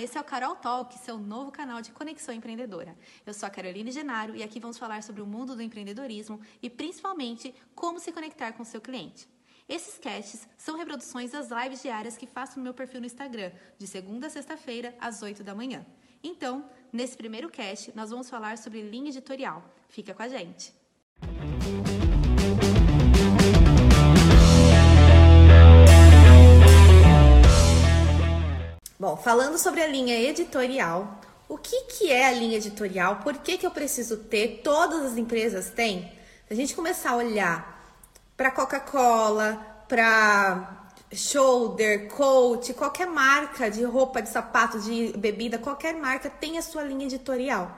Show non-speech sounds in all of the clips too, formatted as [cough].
esse é o Carol Talk, seu novo canal de conexão empreendedora. Eu sou a Caroline Genaro e aqui vamos falar sobre o mundo do empreendedorismo e principalmente como se conectar com seu cliente. Esses casts são reproduções das lives diárias que faço no meu perfil no Instagram, de segunda a sexta-feira, às 8 da manhã. Então, nesse primeiro cast, nós vamos falar sobre linha editorial. Fica com a gente! Bom, falando sobre a linha editorial, o que, que é a linha editorial? Por que, que eu preciso ter? Todas as empresas têm? Se a gente começar a olhar para Coca-Cola, para Shoulder, Coach, qualquer marca de roupa, de sapato, de bebida, qualquer marca tem a sua linha editorial.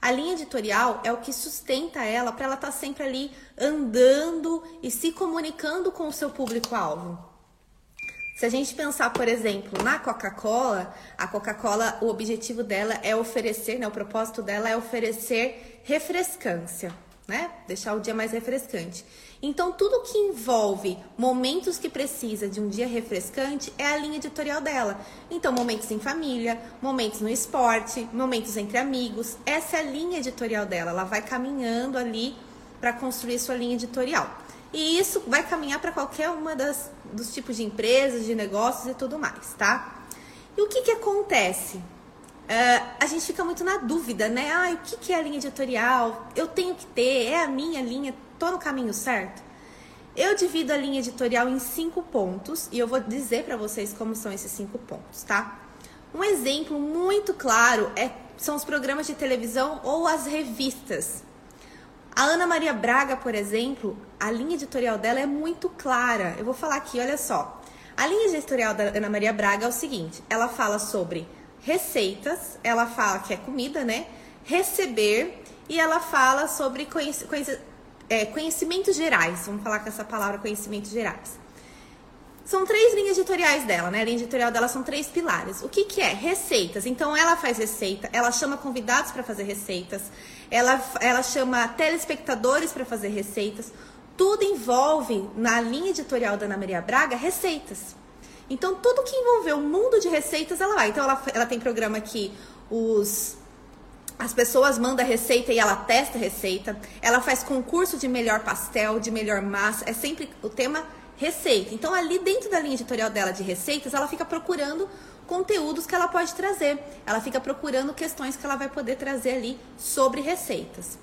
A linha editorial é o que sustenta ela para ela estar tá sempre ali andando e se comunicando com o seu público-alvo. Se a gente pensar, por exemplo, na Coca-Cola, a Coca-Cola, o objetivo dela é oferecer, né, o propósito dela é oferecer refrescância, né? Deixar o dia mais refrescante. Então, tudo que envolve momentos que precisa de um dia refrescante é a linha editorial dela. Então, momentos em família, momentos no esporte, momentos entre amigos, essa é a linha editorial dela. Ela vai caminhando ali para construir sua linha editorial. E isso vai caminhar para qualquer uma das, dos tipos de empresas, de negócios e tudo mais, tá? E o que, que acontece? Uh, a gente fica muito na dúvida, né? Ah, o que, que é a linha editorial? Eu tenho que ter? É a minha linha? Tô no caminho certo? Eu divido a linha editorial em cinco pontos e eu vou dizer para vocês como são esses cinco pontos, tá? Um exemplo muito claro é, são os programas de televisão ou as revistas. A Ana Maria Braga, por exemplo, a linha editorial dela é muito clara. Eu vou falar aqui, olha só. A linha editorial da Ana Maria Braga é o seguinte: ela fala sobre receitas, ela fala que é comida, né? Receber e ela fala sobre conhec conhec é, conhecimentos gerais. Vamos falar com essa palavra conhecimentos gerais. São três linhas editoriais dela, né? A linha editorial dela são três pilares. O que, que é? Receitas. Então, ela faz receita, ela chama convidados para fazer receitas, ela, ela chama telespectadores para fazer receitas. Tudo envolve, na linha editorial da Ana Maria Braga, receitas. Então, tudo que envolveu o mundo de receitas, ela vai. Então, ela, ela tem programa que os as pessoas mandam receita e ela testa a receita. Ela faz concurso de melhor pastel, de melhor massa. É sempre o tema receita. Então, ali dentro da linha editorial dela de receitas, ela fica procurando conteúdos que ela pode trazer. Ela fica procurando questões que ela vai poder trazer ali sobre receitas.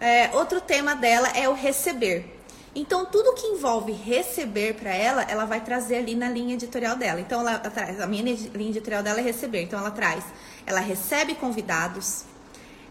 É, outro tema dela é o receber. Então, tudo que envolve receber para ela, ela vai trazer ali na linha editorial dela. Então, ela, traz, a minha linha editorial dela é receber. Então, ela traz, ela recebe convidados,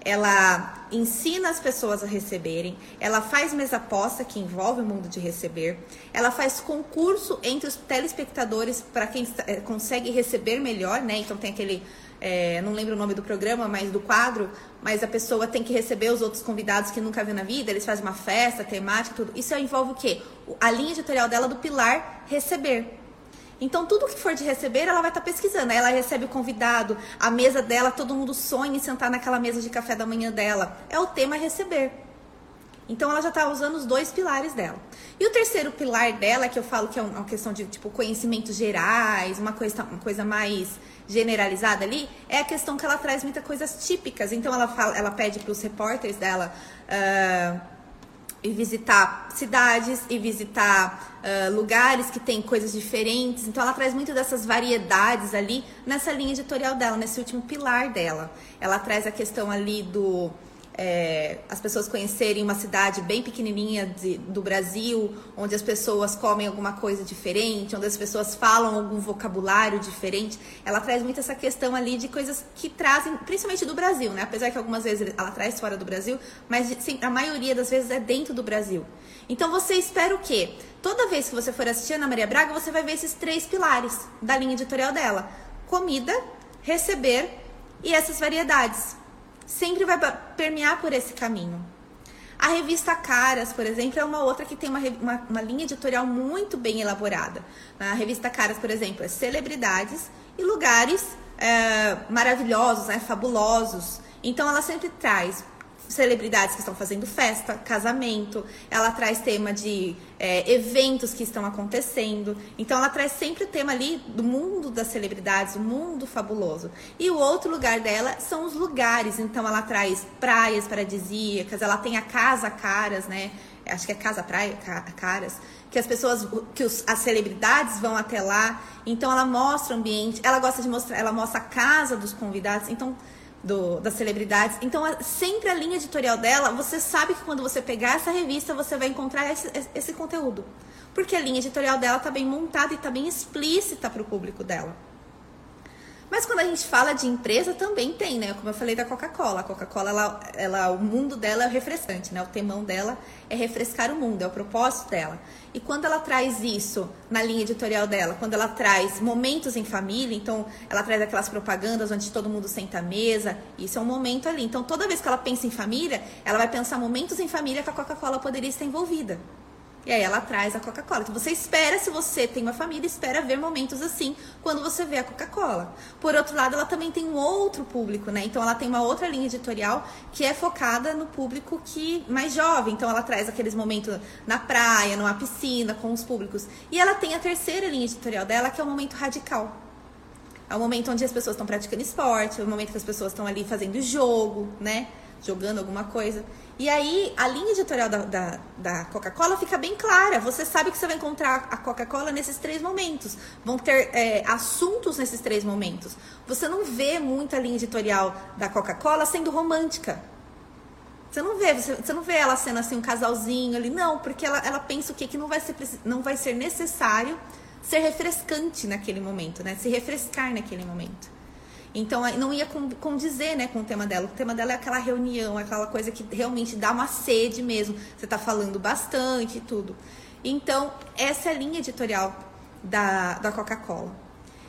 ela ensina as pessoas a receberem, ela faz mesa posta que envolve o mundo de receber, ela faz concurso entre os telespectadores para quem é, consegue receber melhor, né? Então tem aquele, é, não lembro o nome do programa, mas do quadro, mas a pessoa tem que receber os outros convidados que nunca viu na vida, eles fazem uma festa temática, tudo. Isso envolve o quê? A linha editorial dela do pilar receber. Então, tudo que for de receber, ela vai estar tá pesquisando. Ela recebe o convidado, a mesa dela, todo mundo sonha em sentar naquela mesa de café da manhã dela. É o tema receber. Então, ela já está usando os dois pilares dela. E o terceiro pilar dela, que eu falo que é uma questão de tipo conhecimentos gerais, uma coisa, uma coisa mais generalizada ali, é a questão que ela traz muitas coisas típicas. Então, ela, fala, ela pede para os repórteres dela. Uh, e visitar cidades e visitar uh, lugares que tem coisas diferentes. Então ela traz muito dessas variedades ali nessa linha editorial dela, nesse último pilar dela. Ela traz a questão ali do é, as pessoas conhecerem uma cidade bem pequenininha de, do Brasil, onde as pessoas comem alguma coisa diferente, onde as pessoas falam algum vocabulário diferente. Ela traz muito essa questão ali de coisas que trazem, principalmente do Brasil, né? Apesar que algumas vezes ela traz fora do Brasil, mas sim, a maioria das vezes é dentro do Brasil. Então você espera o quê? Toda vez que você for assistir Ana Maria Braga, você vai ver esses três pilares da linha editorial dela: comida, receber e essas variedades sempre vai permear por esse caminho. A revista Caras, por exemplo, é uma outra que tem uma, uma, uma linha editorial muito bem elaborada. A revista Caras, por exemplo, é celebridades e lugares é, maravilhosos, né, fabulosos. Então, ela sempre traz celebridades que estão fazendo festa, casamento, ela traz tema de é, eventos que estão acontecendo. Então ela traz sempre o tema ali do mundo das celebridades, o mundo fabuloso. E o outro lugar dela são os lugares. Então ela traz praias paradisíacas, ela tem a casa caras, né? Acho que é casa praia caras, que as pessoas, que os, as celebridades vão até lá. Então ela mostra o ambiente, ela gosta de mostrar, ela mostra a casa dos convidados. Então do, das celebridades. Então, sempre a linha editorial dela, você sabe que quando você pegar essa revista, você vai encontrar esse, esse conteúdo. Porque a linha editorial dela está bem montada e está bem explícita para o público dela. Mas quando a gente fala de empresa, também tem, né? Como eu falei da Coca-Cola. A Coca-Cola, ela, ela, o mundo dela é refrescante, né? O temão dela é refrescar o mundo, é o propósito dela. E quando ela traz isso na linha editorial dela, quando ela traz momentos em família, então ela traz aquelas propagandas onde todo mundo senta à mesa, isso é um momento ali. Então toda vez que ela pensa em família, ela vai pensar momentos em família que a Coca-Cola poderia estar envolvida. E aí ela traz a Coca-Cola. Então você espera, se você tem uma família, espera ver momentos assim quando você vê a Coca-Cola. Por outro lado, ela também tem um outro público, né? Então ela tem uma outra linha editorial que é focada no público que mais jovem. Então ela traz aqueles momentos na praia, numa piscina, com os públicos. E ela tem a terceira linha editorial dela, que é o momento radical. É o momento onde as pessoas estão praticando esporte, é o momento que as pessoas estão ali fazendo jogo, né? Jogando alguma coisa. E aí, a linha editorial da, da, da Coca-Cola fica bem clara. Você sabe que você vai encontrar a Coca-Cola nesses três momentos. Vão ter é, assuntos nesses três momentos. Você não vê muita linha editorial da Coca-Cola sendo romântica. Você não vê, você, você, não vê ela sendo assim um casalzinho ali, não, porque ela, ela pensa o quê? Que não vai, ser, não vai ser necessário ser refrescante naquele momento, né? Se refrescar naquele momento. Então não ia condizer né, com o tema dela. O tema dela é aquela reunião, aquela coisa que realmente dá uma sede mesmo. Você está falando bastante e tudo. Então, essa é a linha editorial da, da Coca-Cola.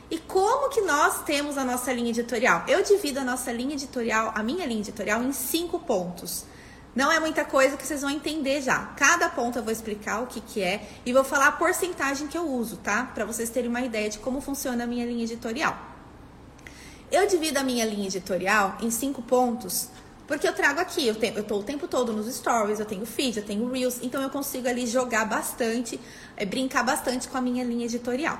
E como que nós temos a nossa linha editorial? Eu divido a nossa linha editorial, a minha linha editorial, em cinco pontos. Não é muita coisa que vocês vão entender já. Cada ponto eu vou explicar o que, que é e vou falar a porcentagem que eu uso, tá? Para vocês terem uma ideia de como funciona a minha linha editorial. Eu divido a minha linha editorial em cinco pontos, porque eu trago aqui, eu, tenho, eu tô o tempo todo nos stories, eu tenho feed, eu tenho reels, então eu consigo ali jogar bastante, é, brincar bastante com a minha linha editorial.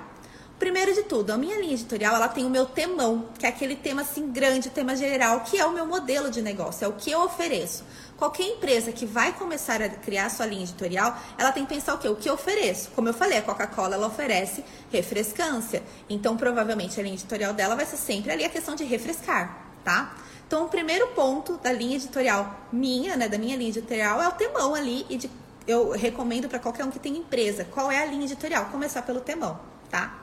Primeiro de tudo, a minha linha editorial, ela tem o meu temão, que é aquele tema assim grande, tema geral, que é o meu modelo de negócio, é o que eu ofereço. Qualquer empresa que vai começar a criar sua linha editorial, ela tem que pensar o quê? O que eu ofereço? Como eu falei, a Coca-Cola ela oferece refrescância. Então, provavelmente a linha editorial dela vai ser sempre ali a questão de refrescar, tá? Então, o primeiro ponto da linha editorial minha, né, da minha linha editorial é o temão ali e de, eu recomendo para qualquer um que tem empresa. Qual é a linha editorial? Começar pelo temão, tá?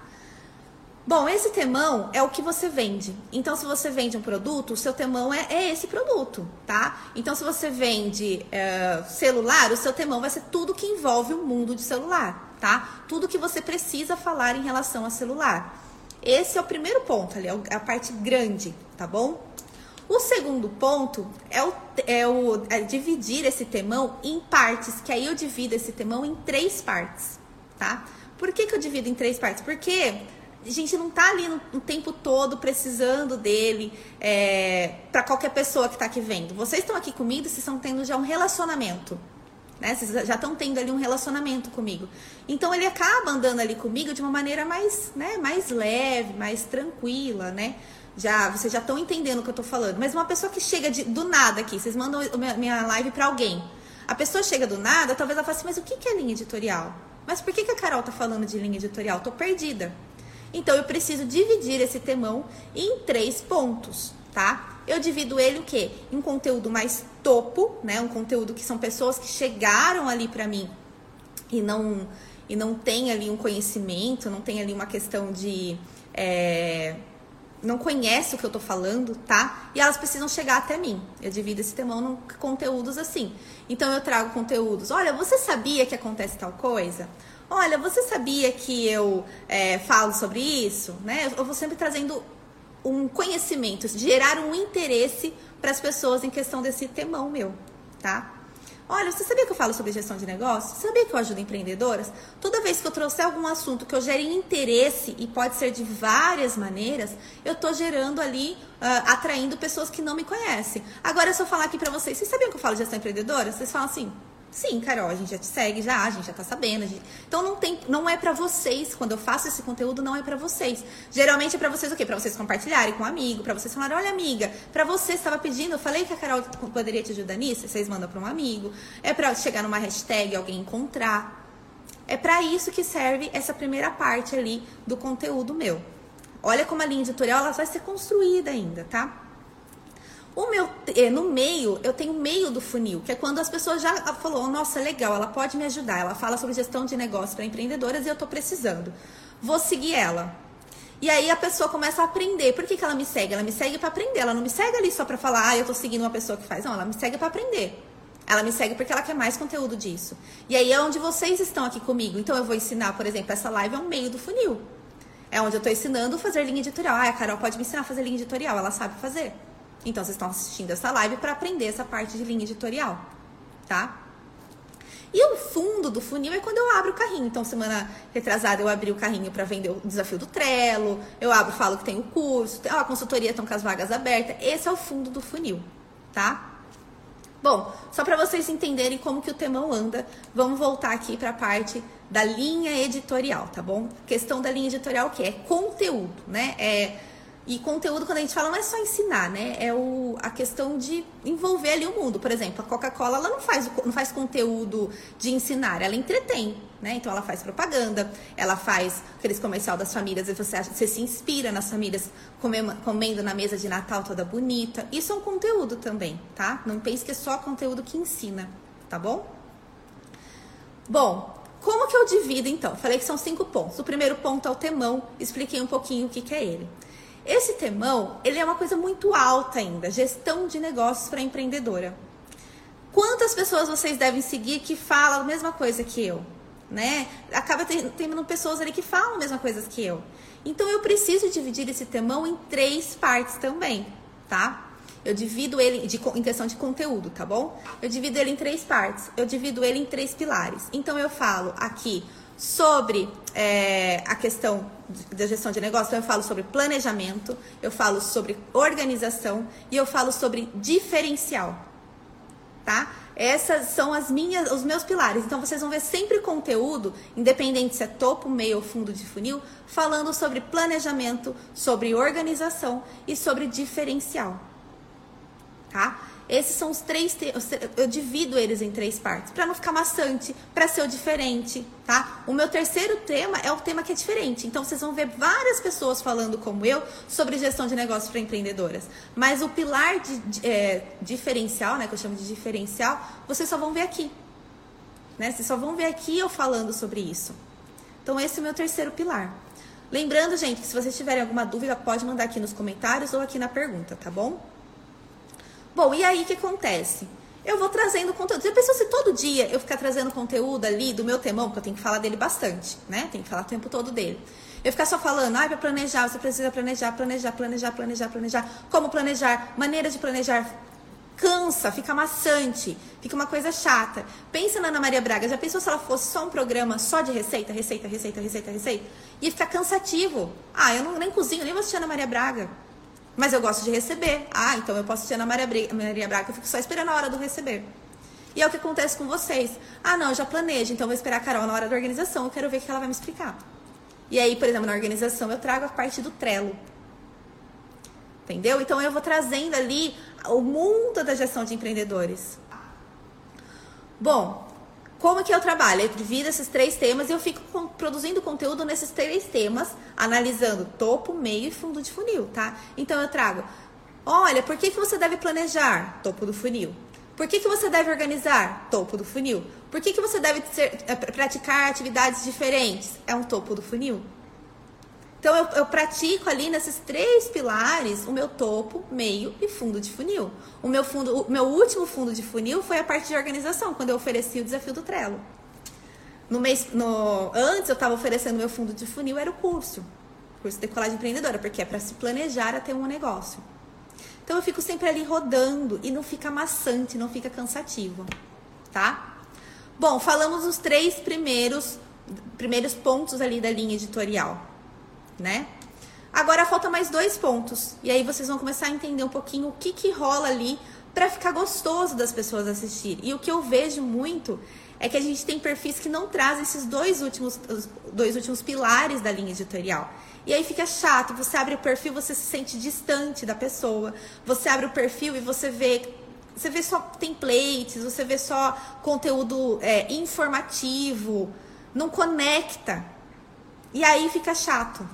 Bom, esse temão é o que você vende. Então, se você vende um produto, o seu temão é, é esse produto, tá? Então, se você vende é, celular, o seu temão vai ser tudo que envolve o mundo de celular, tá? Tudo que você precisa falar em relação a celular. Esse é o primeiro ponto ali, é, é a parte grande, tá bom? O segundo ponto é, o, é, o, é dividir esse temão em partes, que aí eu divido esse temão em três partes, tá? Por que, que eu divido em três partes? Porque a gente não tá ali no, no tempo todo precisando dele é, para qualquer pessoa que está aqui vendo. Vocês estão aqui comigo, vocês estão tendo já um relacionamento. Né? Vocês já estão tendo ali um relacionamento comigo. Então ele acaba andando ali comigo de uma maneira mais, né, mais leve, mais tranquila, né? Já, vocês já estão entendendo o que eu estou falando. Mas uma pessoa que chega de, do nada aqui, vocês mandam minha live para alguém. A pessoa chega do nada, talvez ela fale assim, mas o que é linha editorial? Mas por que, que a Carol tá falando de linha editorial? Tô perdida. Então eu preciso dividir esse temão em três pontos, tá? Eu divido ele o quê? Em conteúdo mais topo, né? Um conteúdo que são pessoas que chegaram ali para mim e não e não tem ali um conhecimento, não tem ali uma questão de é, não conhece o que eu tô falando, tá? E elas precisam chegar até mim. Eu divido esse temão em conteúdos assim. Então eu trago conteúdos. Olha, você sabia que acontece tal coisa? Olha, você sabia que eu é, falo sobre isso? Né? Eu vou sempre trazendo um conhecimento, gerar um interesse para as pessoas em questão desse temão meu, tá? Olha, você sabia que eu falo sobre gestão de negócios? Sabia que eu ajudo empreendedoras? Toda vez que eu trouxer algum assunto que eu gere interesse, e pode ser de várias maneiras, eu tô gerando ali, uh, atraindo pessoas que não me conhecem. Agora, se eu falar aqui pra vocês, vocês sabiam que eu falo de gestão empreendedora? Vocês falam assim, Sim, Carol, a gente já te segue, já, a gente já tá sabendo. Gente... Então não tem, não é para vocês. Quando eu faço esse conteúdo, não é para vocês. Geralmente é para vocês o quê? Para vocês compartilharem com um amigo, para vocês falarem, olha amiga, para você estava pedindo, eu falei que a Carol poderia te ajudar nisso, vocês mandam para um amigo. É para chegar numa hashtag, alguém encontrar. É para isso que serve essa primeira parte ali do conteúdo meu. Olha como a linha editorial ela vai ser construída ainda, tá? O meu, é, no meio, eu tenho o meio do funil, que é quando as pessoas já falou, nossa, legal, ela pode me ajudar. Ela fala sobre gestão de negócio para empreendedoras e eu estou precisando. Vou seguir ela. E aí a pessoa começa a aprender. Por que, que ela me segue? Ela me segue para aprender. Ela não me segue ali só para falar, ah, eu estou seguindo uma pessoa que faz. Não, ela me segue para aprender. Ela me segue porque ela quer mais conteúdo disso. E aí é onde vocês estão aqui comigo. Então eu vou ensinar, por exemplo, essa live é um meio do funil. É onde eu estou ensinando fazer linha editorial. Ah, a Carol pode me ensinar a fazer linha editorial. Ela sabe fazer. Então, vocês estão assistindo essa live para aprender essa parte de linha editorial, tá? E o fundo do funil é quando eu abro o carrinho. Então, semana retrasada eu abri o carrinho para vender o desafio do Trello. Eu abro, falo que tem o curso, ó, a consultoria estão com as vagas abertas. Esse é o fundo do funil, tá? Bom, só para vocês entenderem como que o temão anda, vamos voltar aqui para a parte da linha editorial, tá bom? Questão da linha editorial que é conteúdo, né? É e conteúdo, quando a gente fala, não é só ensinar, né? É o, a questão de envolver ali o mundo. Por exemplo, a Coca-Cola, ela não faz, não faz conteúdo de ensinar, ela entretém, né? Então, ela faz propaganda, ela faz aqueles comercial das famílias, e você, você se inspira nas famílias comendo, comendo na mesa de Natal toda bonita. Isso é um conteúdo também, tá? Não pense que é só conteúdo que ensina, tá bom? Bom, como que eu divido então? Falei que são cinco pontos. O primeiro ponto é o temão, expliquei um pouquinho o que, que é ele. Esse temão, ele é uma coisa muito alta ainda, gestão de negócios para empreendedora. Quantas pessoas vocês devem seguir que falam a mesma coisa que eu, né? Acaba tendo pessoas ali que falam a mesma coisa que eu. Então eu preciso dividir esse temão em três partes também, tá? Eu divido ele de, em questão de conteúdo, tá bom? Eu divido ele em três partes. Eu divido ele em três pilares. Então eu falo aqui sobre é, a questão da gestão de negócio, então eu falo sobre planejamento, eu falo sobre organização e eu falo sobre diferencial, tá? Essas são as minhas, os meus pilares. Então vocês vão ver sempre conteúdo, independente se é topo, meio ou fundo de funil, falando sobre planejamento, sobre organização e sobre diferencial, tá? Esses são os três. Eu divido eles em três partes, para não ficar maçante, para ser o diferente, tá? O meu terceiro tema é o tema que é diferente. Então vocês vão ver várias pessoas falando como eu sobre gestão de negócios para empreendedoras. Mas o pilar de, de é, diferencial, né, que eu chamo de diferencial, vocês só vão ver aqui. Né? Vocês só vão ver aqui eu falando sobre isso. Então esse é o meu terceiro pilar. Lembrando, gente, que se vocês tiverem alguma dúvida, pode mandar aqui nos comentários ou aqui na pergunta, tá bom? Bom, e aí o que acontece? Eu vou trazendo conteúdo. Já pensou se todo dia eu ficar trazendo conteúdo ali do meu temão, porque eu tenho que falar dele bastante, né? Tem que falar o tempo todo dele. Eu ficar só falando, ah, para planejar, você precisa planejar, planejar, planejar, planejar, planejar. Como planejar? Maneiras de planejar. Cansa, fica maçante, fica uma coisa chata. Pensa na Ana Maria Braga, já pensou se ela fosse só um programa só de receita, receita, receita, receita, receita? Ia ficar cansativo. Ah, eu não, nem cozinho, nem vou assistir Ana Maria Braga. Mas eu gosto de receber. Ah, então eu posso assistir a Maria, Maria Braga, eu fico só esperando a hora do receber. E é o que acontece com vocês. Ah, não, já planejo, então vou esperar a Carol na hora da organização, eu quero ver o que ela vai me explicar. E aí, por exemplo, na organização eu trago a parte do Trello. Entendeu? Então eu vou trazendo ali o mundo da gestão de empreendedores. Bom, como que eu trabalho? Eu divido esses três temas e eu fico produzindo conteúdo nesses três temas, analisando topo, meio e fundo de funil, tá? Então eu trago, olha, por que, que você deve planejar? Topo do funil. Por que, que você deve organizar? Topo do funil. Por que, que você deve ser, eh, praticar atividades diferentes? É um topo do funil. Então eu, eu, pratico ali nesses três pilares o meu topo, meio e fundo de funil. O meu fundo, o meu último fundo de funil foi a parte de organização, quando eu ofereci o desafio do Trello. No mês, no, antes eu estava oferecendo meu fundo de funil era o curso, curso de decolagem empreendedora, porque é para se planejar a ter um negócio. Então eu fico sempre ali rodando e não fica maçante, não fica cansativo, tá? Bom, falamos os três primeiros primeiros pontos ali da linha editorial, né? Agora falta mais dois pontos. E aí vocês vão começar a entender um pouquinho o que que rola ali para ficar gostoso das pessoas assistirem. E o que eu vejo muito é que a gente tem perfis que não trazem esses dois últimos, dois últimos pilares da linha editorial. E aí fica chato, você abre o perfil, você se sente distante da pessoa. Você abre o perfil e você vê você vê só templates, você vê só conteúdo é, informativo, não conecta. E aí fica chato,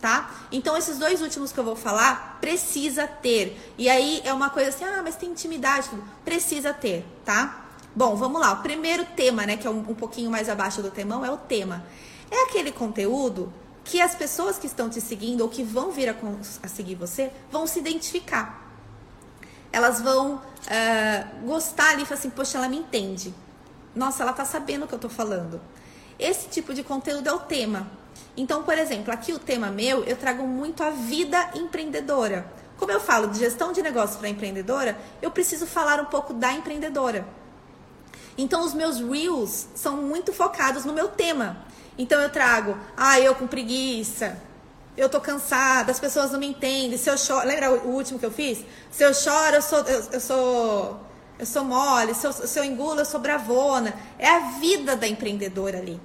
tá? Então esses dois últimos que eu vou falar precisa ter. E aí é uma coisa assim, ah, mas tem intimidade, precisa ter, tá? Bom, vamos lá. O primeiro tema, né, que é um, um pouquinho mais abaixo do temão, é o tema. É aquele conteúdo que as pessoas que estão te seguindo ou que vão vir a, a seguir você vão se identificar. Elas vão uh, gostar ali e falar assim, poxa, ela me entende. Nossa, ela tá sabendo o que eu tô falando. Esse tipo de conteúdo é o tema. Então, por exemplo, aqui o tema meu, eu trago muito a vida empreendedora. Como eu falo de gestão de negócio para empreendedora, eu preciso falar um pouco da empreendedora. Então, os meus reels são muito focados no meu tema. Então, eu trago, ah, eu com preguiça, eu tô cansada, as pessoas não me entendem, se eu choro. Lembra o último que eu fiz? Se eu choro, eu sou. Eu, eu sou eu sou mole, se eu, se eu engulo, eu sou bravona. É a vida da empreendedora ali.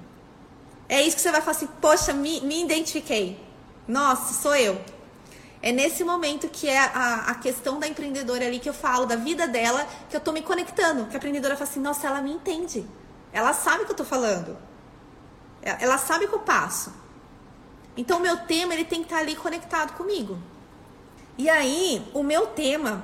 É isso que você vai falar assim, poxa, me, me identifiquei. Nossa, sou eu. É nesse momento que é a, a questão da empreendedora ali que eu falo, da vida dela, que eu tô me conectando. Que a empreendedora fala assim, nossa, ela me entende. Ela sabe o que eu tô falando. Ela sabe o que eu passo. Então, o meu tema, ele tem que estar ali conectado comigo. E aí, o meu tema,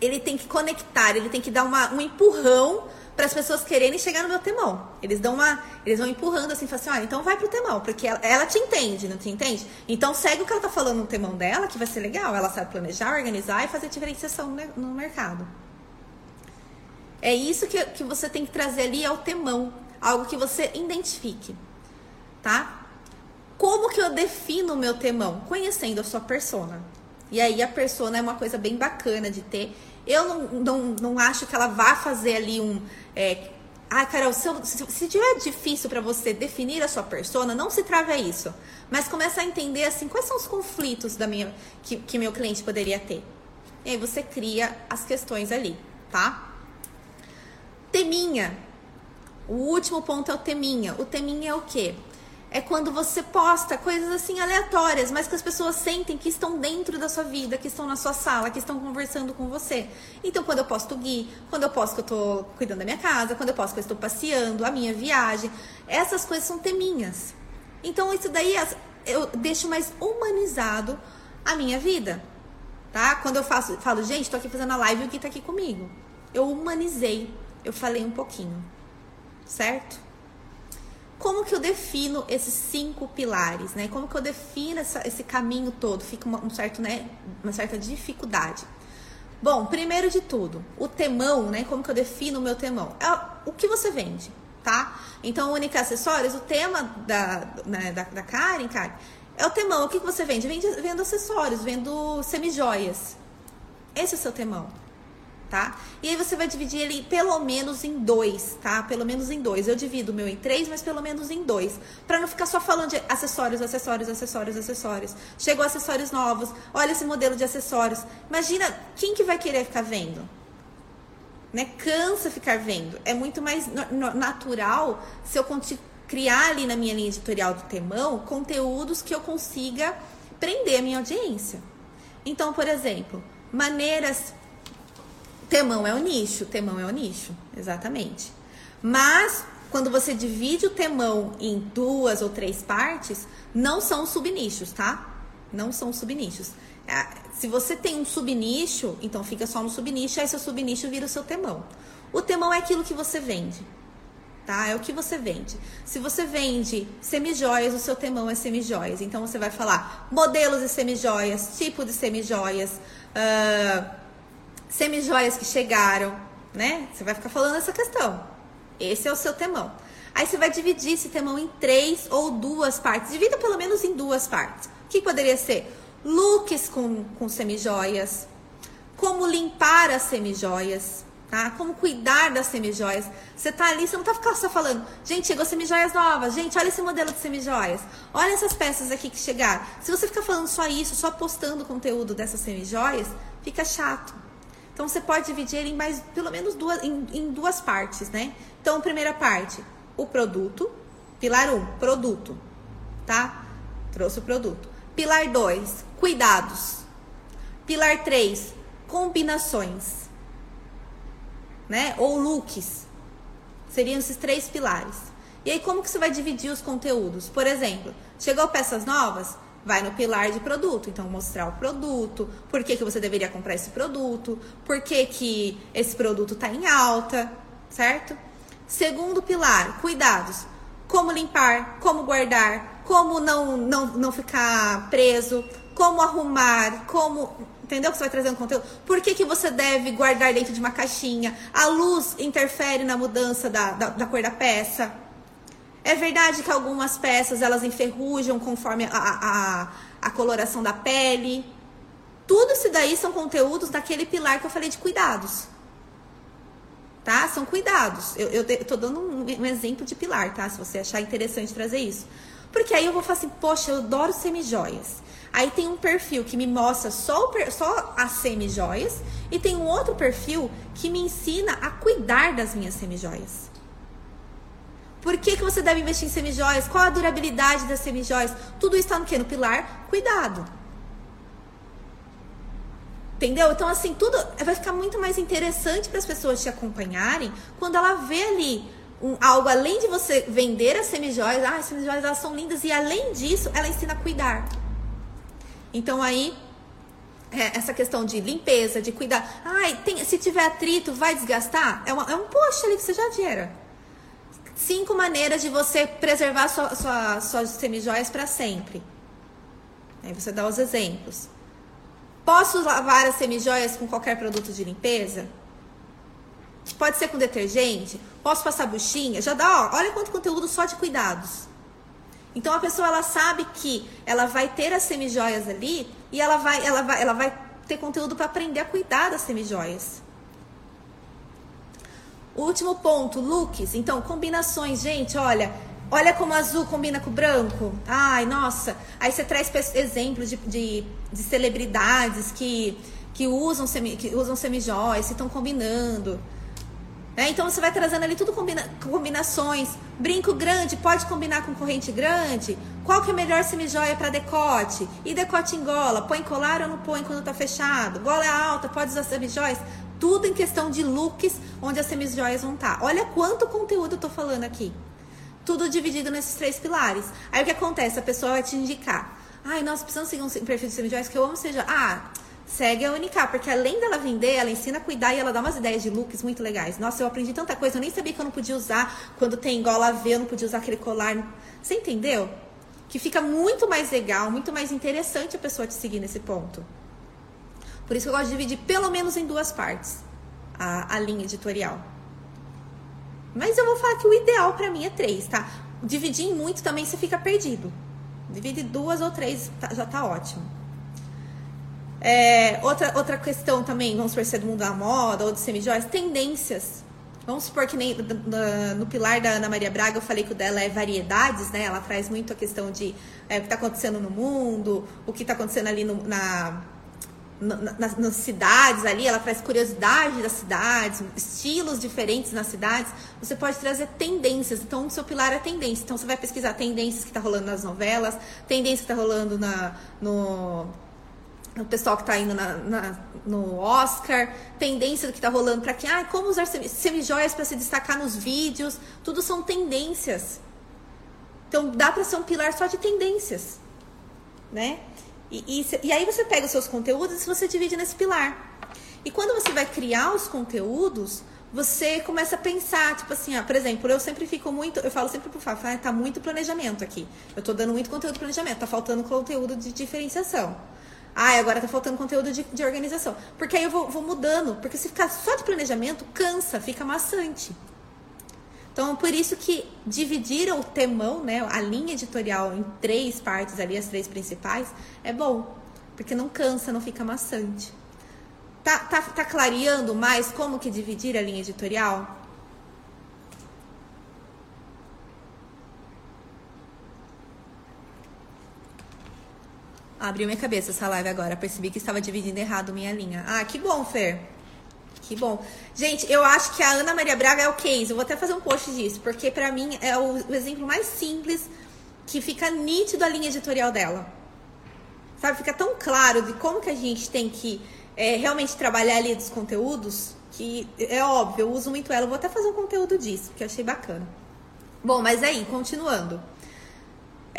ele tem que conectar, ele tem que dar uma, um empurrão para as pessoas quererem chegar no meu temão. Eles dão uma, eles vão empurrando assim, falam assim, ah, então vai pro temão, porque ela, ela, te entende, não te entende? Então segue o que ela tá falando no temão dela, que vai ser legal. Ela sabe planejar, organizar e fazer diferenciação no, no mercado. É isso que, que você tem que trazer ali ao temão, algo que você identifique, tá? Como que eu defino o meu temão? Conhecendo a sua persona. E aí a persona é uma coisa bem bacana de ter eu não, não, não acho que ela vá fazer ali um. É, ah, Carol, se, eu, se, se tiver difícil para você definir a sua persona, não se trava a isso. Mas começa a entender assim quais são os conflitos da minha que, que meu cliente poderia ter. E aí você cria as questões ali, tá? Teminha. O último ponto é o teminha. O teminha é o quê? É quando você posta coisas assim aleatórias, mas que as pessoas sentem que estão dentro da sua vida, que estão na sua sala, que estão conversando com você. Então, quando eu posto Gui, quando eu posto que eu tô cuidando da minha casa, quando eu posto que eu estou passeando, a minha viagem, essas coisas são teminhas. Então, isso daí eu deixo mais humanizado a minha vida, tá? Quando eu faço, falo, gente, tô aqui fazendo a live e o Gui tá aqui comigo. Eu humanizei, eu falei um pouquinho, certo? Como que eu defino esses cinco pilares, né? Como que eu defino essa, esse caminho todo? Fica uma, um certo, né, uma certa dificuldade. Bom, primeiro de tudo, o temão, né? Como que eu defino o meu temão? É o que você vende, tá? Então, Única Acessórios, o tema da, né, da, da Karen, Karen, é o temão. O que, que você vende? Vende, vendo acessórios, vendo semijoias. Esse é o seu temão tá? E aí você vai dividir ele pelo menos em dois, tá? Pelo menos em dois. Eu divido o meu em três, mas pelo menos em dois. Pra não ficar só falando de acessórios, acessórios, acessórios, acessórios. Chegou acessórios novos, olha esse modelo de acessórios. Imagina, quem que vai querer ficar vendo? Né? Cansa ficar vendo. É muito mais natural se eu criar ali na minha linha editorial do Temão conteúdos que eu consiga prender a minha audiência. Então, por exemplo, maneiras Temão é o nicho, temão é o nicho, exatamente. Mas quando você divide o temão em duas ou três partes, não são subnichos, tá? Não são subnichos. É, se você tem um subnicho, então fica só no subnicho, aí seu subnicho vira o seu temão. O temão é aquilo que você vende, tá? É o que você vende. Se você vende semijoias, o seu temão é semijoias. Então você vai falar modelos de semijoias, tipo de semijoias, uh, semijoias que chegaram, né? Você vai ficar falando essa questão. Esse é o seu temão. Aí você vai dividir esse temão em três ou duas partes. Divida pelo menos em duas partes. O que poderia ser? Looks com, com semijoias. Como limpar as semijoias. tá? Como cuidar das semijoias. Você tá ali, você não tá só falando, gente, chegou semijoias novas, gente, olha esse modelo de semijoias, olha essas peças aqui que chegaram. Se você ficar falando só isso, só postando conteúdo dessas semijoias, fica chato. Então você pode dividir em mais, pelo menos duas, em, em duas partes, né? Então, primeira parte, o produto. Pilar 1, um, produto, tá? Trouxe o produto. Pilar 2, cuidados. Pilar 3, combinações né? Ou looks. Seriam esses três pilares. E aí, como que você vai dividir os conteúdos? Por exemplo, chegou peças novas? Vai no pilar de produto. Então, mostrar o produto, por que, que você deveria comprar esse produto, por que, que esse produto está em alta, certo? Segundo pilar, cuidados. Como limpar, como guardar, como não, não, não ficar preso, como arrumar, como entendeu? Que você vai trazer um conteúdo. Por que, que você deve guardar dentro de uma caixinha? A luz interfere na mudança da, da, da cor da peça. É verdade que algumas peças elas enferrujam conforme a, a, a coloração da pele. Tudo isso daí são conteúdos daquele pilar que eu falei de cuidados. Tá? São cuidados. Eu, eu, tô dando um, um exemplo de pilar, tá? Se você achar interessante trazer isso. Porque aí eu vou falar assim, poxa, eu adoro semijoias. Aí tem um perfil que me mostra só, só as semijoias e tem um outro perfil que me ensina a cuidar das minhas semijoias. Por que, que você deve investir em semijoias? Qual a durabilidade das semijoias? Tudo está no que? No pilar cuidado. Entendeu? Então, assim, tudo vai ficar muito mais interessante para as pessoas te acompanharem quando ela vê ali um, algo além de você vender as semijoias. Ah, as semijoias elas são lindas e além disso, ela ensina a cuidar. Então aí é, essa questão de limpeza, de cuidar. Ai, tem, se tiver atrito, vai desgastar? É, uma, é um post ali que você já gera. Cinco maneiras de você preservar sua, sua, suas semijoias para sempre. Aí você dá os exemplos. Posso lavar as semijoias com qualquer produto de limpeza? Pode ser com detergente? Posso passar buchinha? Já dá, ó, olha quanto conteúdo só de cuidados. Então a pessoa ela sabe que ela vai ter as semijoias ali e ela vai, ela vai, ela vai ter conteúdo para aprender a cuidar das semijoias. Último ponto, looks. Então, combinações, gente, olha, olha como azul combina com branco. Ai, nossa. Aí você traz exemplos de, de, de celebridades que, que usam, semi, que usam semijoias, se estão combinando. É, então você vai trazendo ali tudo combina combinações. Brinco grande pode combinar com corrente grande? Qual que é melhor semijoia para decote? E decote em gola? Põe colar ou não põe quando tá fechado? Gola é alta, pode usar semijoias? Tudo em questão de looks onde as semijoias vão estar. Tá. Olha quanto conteúdo eu tô falando aqui. Tudo dividido nesses três pilares. Aí o que acontece? A pessoa vai te indicar. Ai, nós precisamos seguir um perfil de semijoias que eu amo seja. Ah, segue a Unicá, porque além dela vender, ela ensina a cuidar e ela dá umas ideias de looks muito legais. Nossa, eu aprendi tanta coisa, eu nem sabia que eu não podia usar quando tem gola V, eu não podia usar aquele colar. Você entendeu? Que fica muito mais legal, muito mais interessante a pessoa te seguir nesse ponto. Por isso que eu gosto de dividir pelo menos em duas partes a, a linha editorial. Mas eu vou falar que o ideal para mim é três, tá? Dividir em muito também você fica perdido. Divide duas ou três, tá, já tá ótimo. É, outra, outra questão também, vamos supor, se é do mundo da moda ou de semijóias, tendências. Vamos supor que nem no, no, pilar da Ana Maria Braga eu falei que o dela é variedades, né? Ela traz muito a questão de é, o que está acontecendo no mundo, o que está acontecendo ali no, na, na, nas, nas, cidades ali, ela traz curiosidade das cidades, estilos diferentes nas cidades. Você pode trazer tendências. Então, o seu pilar é tendência. Então, você vai pesquisar tendências que está rolando nas novelas, tendências que está rolando na, no o pessoal que está indo na, na, no Oscar, tendência do que está rolando para quem, ah, como usar semijoias para se destacar nos vídeos, tudo são tendências. Então dá para ser um pilar só de tendências, né? E, e, e aí você pega os seus conteúdos e você divide nesse pilar. E quando você vai criar os conteúdos, você começa a pensar, tipo assim, ó, por exemplo, eu sempre fico muito, eu falo sempre pro Fábio, ah, tá muito planejamento aqui. Eu tô dando muito conteúdo de planejamento, tá faltando conteúdo de diferenciação. Ah, agora tá faltando conteúdo de, de organização. Porque aí eu vou, vou mudando. Porque se ficar só de planejamento, cansa, fica maçante. Então, por isso que dividir o temão, né, a linha editorial em três partes ali, as três principais, é bom. Porque não cansa, não fica maçante. Tá, tá, tá clareando mais como que dividir a linha editorial? Abriu minha cabeça essa live agora. Percebi que estava dividindo errado minha linha. Ah, que bom, Fer. Que bom. Gente, eu acho que a Ana Maria Braga é o case. Eu vou até fazer um post disso, porque para mim é o, exemplo mais simples que fica nítido a linha editorial dela. Sabe, fica tão claro de como que a gente tem que é, realmente trabalhar ali dos conteúdos, que é óbvio, eu uso muito ela. Eu vou até fazer um conteúdo disso, que eu achei bacana. Bom, mas aí, continuando.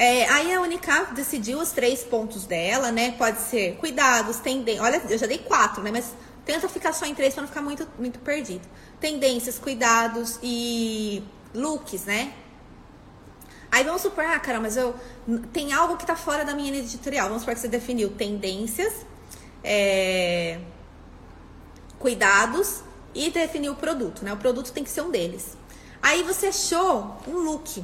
É, aí a Unicap decidiu os três pontos dela, né? Pode ser cuidados, tendências. Olha, eu já dei quatro, né? Mas tenta ficar só em três para não ficar muito, muito perdido. Tendências, cuidados e looks, né? Aí vamos supor, ah, cara, mas eu tem algo que tá fora da minha editorial. Vamos supor que você definiu tendências, é, cuidados e definiu o produto, né? O produto tem que ser um deles. Aí você achou um look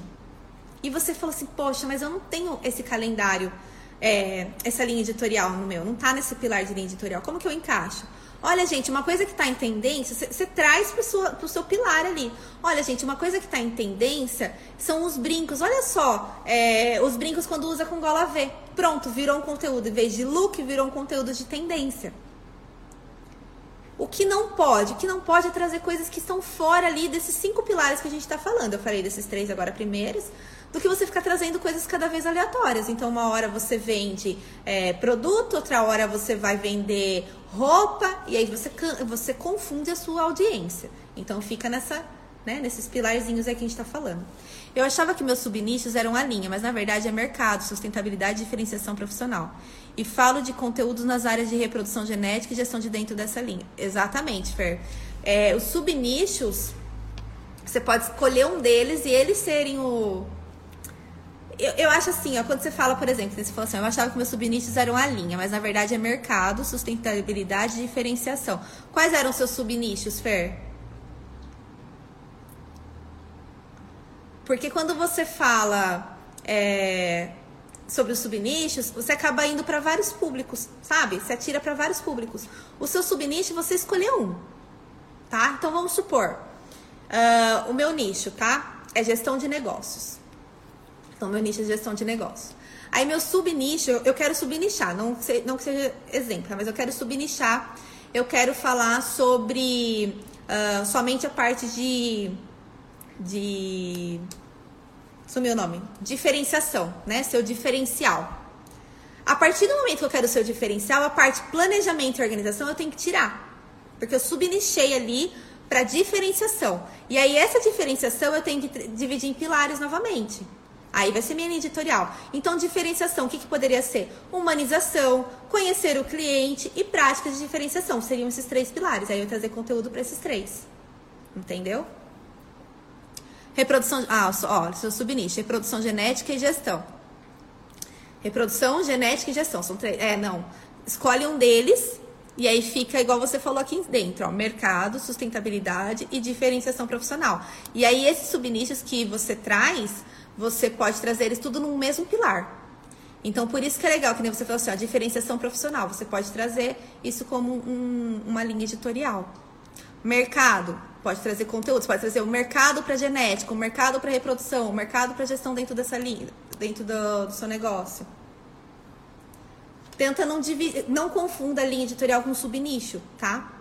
e você falou assim, poxa, mas eu não tenho esse calendário, é, essa linha editorial no meu, não tá nesse pilar de linha editorial. Como que eu encaixo? Olha, gente, uma coisa que está em tendência, você traz para o seu pilar ali. Olha, gente, uma coisa que está em tendência são os brincos. Olha só, é, os brincos quando usa com gola V. Pronto, virou um conteúdo. Em vez de look, virou um conteúdo de tendência. O que não pode? O que não pode é trazer coisas que estão fora ali desses cinco pilares que a gente está falando. Eu falei desses três agora primeiros do que você ficar trazendo coisas cada vez aleatórias. Então, uma hora você vende é, produto, outra hora você vai vender roupa, e aí você, você confunde a sua audiência. Então, fica nessa, né, nesses pilarzinhos aí que a gente está falando. Eu achava que meus subnichos eram a linha, mas na verdade é mercado, sustentabilidade e diferenciação profissional. E falo de conteúdos nas áreas de reprodução genética e gestão de dentro dessa linha. Exatamente, Fer. É, os subnichos, você pode escolher um deles e eles serem o, eu, eu acho assim, ó, quando você fala, por exemplo, você fala assim, eu achava que meus subnichos eram a linha, mas na verdade é mercado, sustentabilidade e diferenciação. Quais eram seus subnichos, Fer? Porque quando você fala é, sobre os subnichos, você acaba indo para vários públicos, sabe? Você atira para vários públicos. O seu subnicho, você escolheu um, tá? Então vamos supor, uh, o meu nicho, tá? É gestão de negócios. Então, meu nicho é gestão de negócio. Aí, meu subnicho, eu quero subnichar, não, que, não que seja exemplo, mas eu quero subnichar. Eu quero falar sobre uh, somente a parte de. de. Sumiu o nome? Diferenciação, né? Seu diferencial. A partir do momento que eu quero seu diferencial, a parte planejamento e organização eu tenho que tirar. Porque eu subnichei ali para diferenciação. E aí, essa diferenciação eu tenho que dividir em pilares novamente. Aí vai ser minha linha editorial. Então, diferenciação, o que, que poderia ser? Humanização, conhecer o cliente e práticas de diferenciação. Seriam esses três pilares. Aí eu trazer conteúdo para esses três. Entendeu? Reprodução. Ah, ó, seu subnicho. Reprodução genética e gestão. Reprodução, genética e gestão. São três. É, não. Escolhe um deles e aí fica igual você falou aqui dentro, ó, mercado, sustentabilidade e diferenciação profissional. E aí esses subnichos que você traz você pode trazer eles tudo no mesmo pilar. Então, por isso que é legal, que nem você falou assim, a diferenciação profissional. Você pode trazer isso como um, uma linha editorial. Mercado, pode trazer conteúdo. Você pode trazer o mercado para genética, o mercado para reprodução, o mercado para gestão dentro dessa linha, dentro do, do seu negócio. Tenta não, dividir, não confunda a linha editorial com subnicho, tá?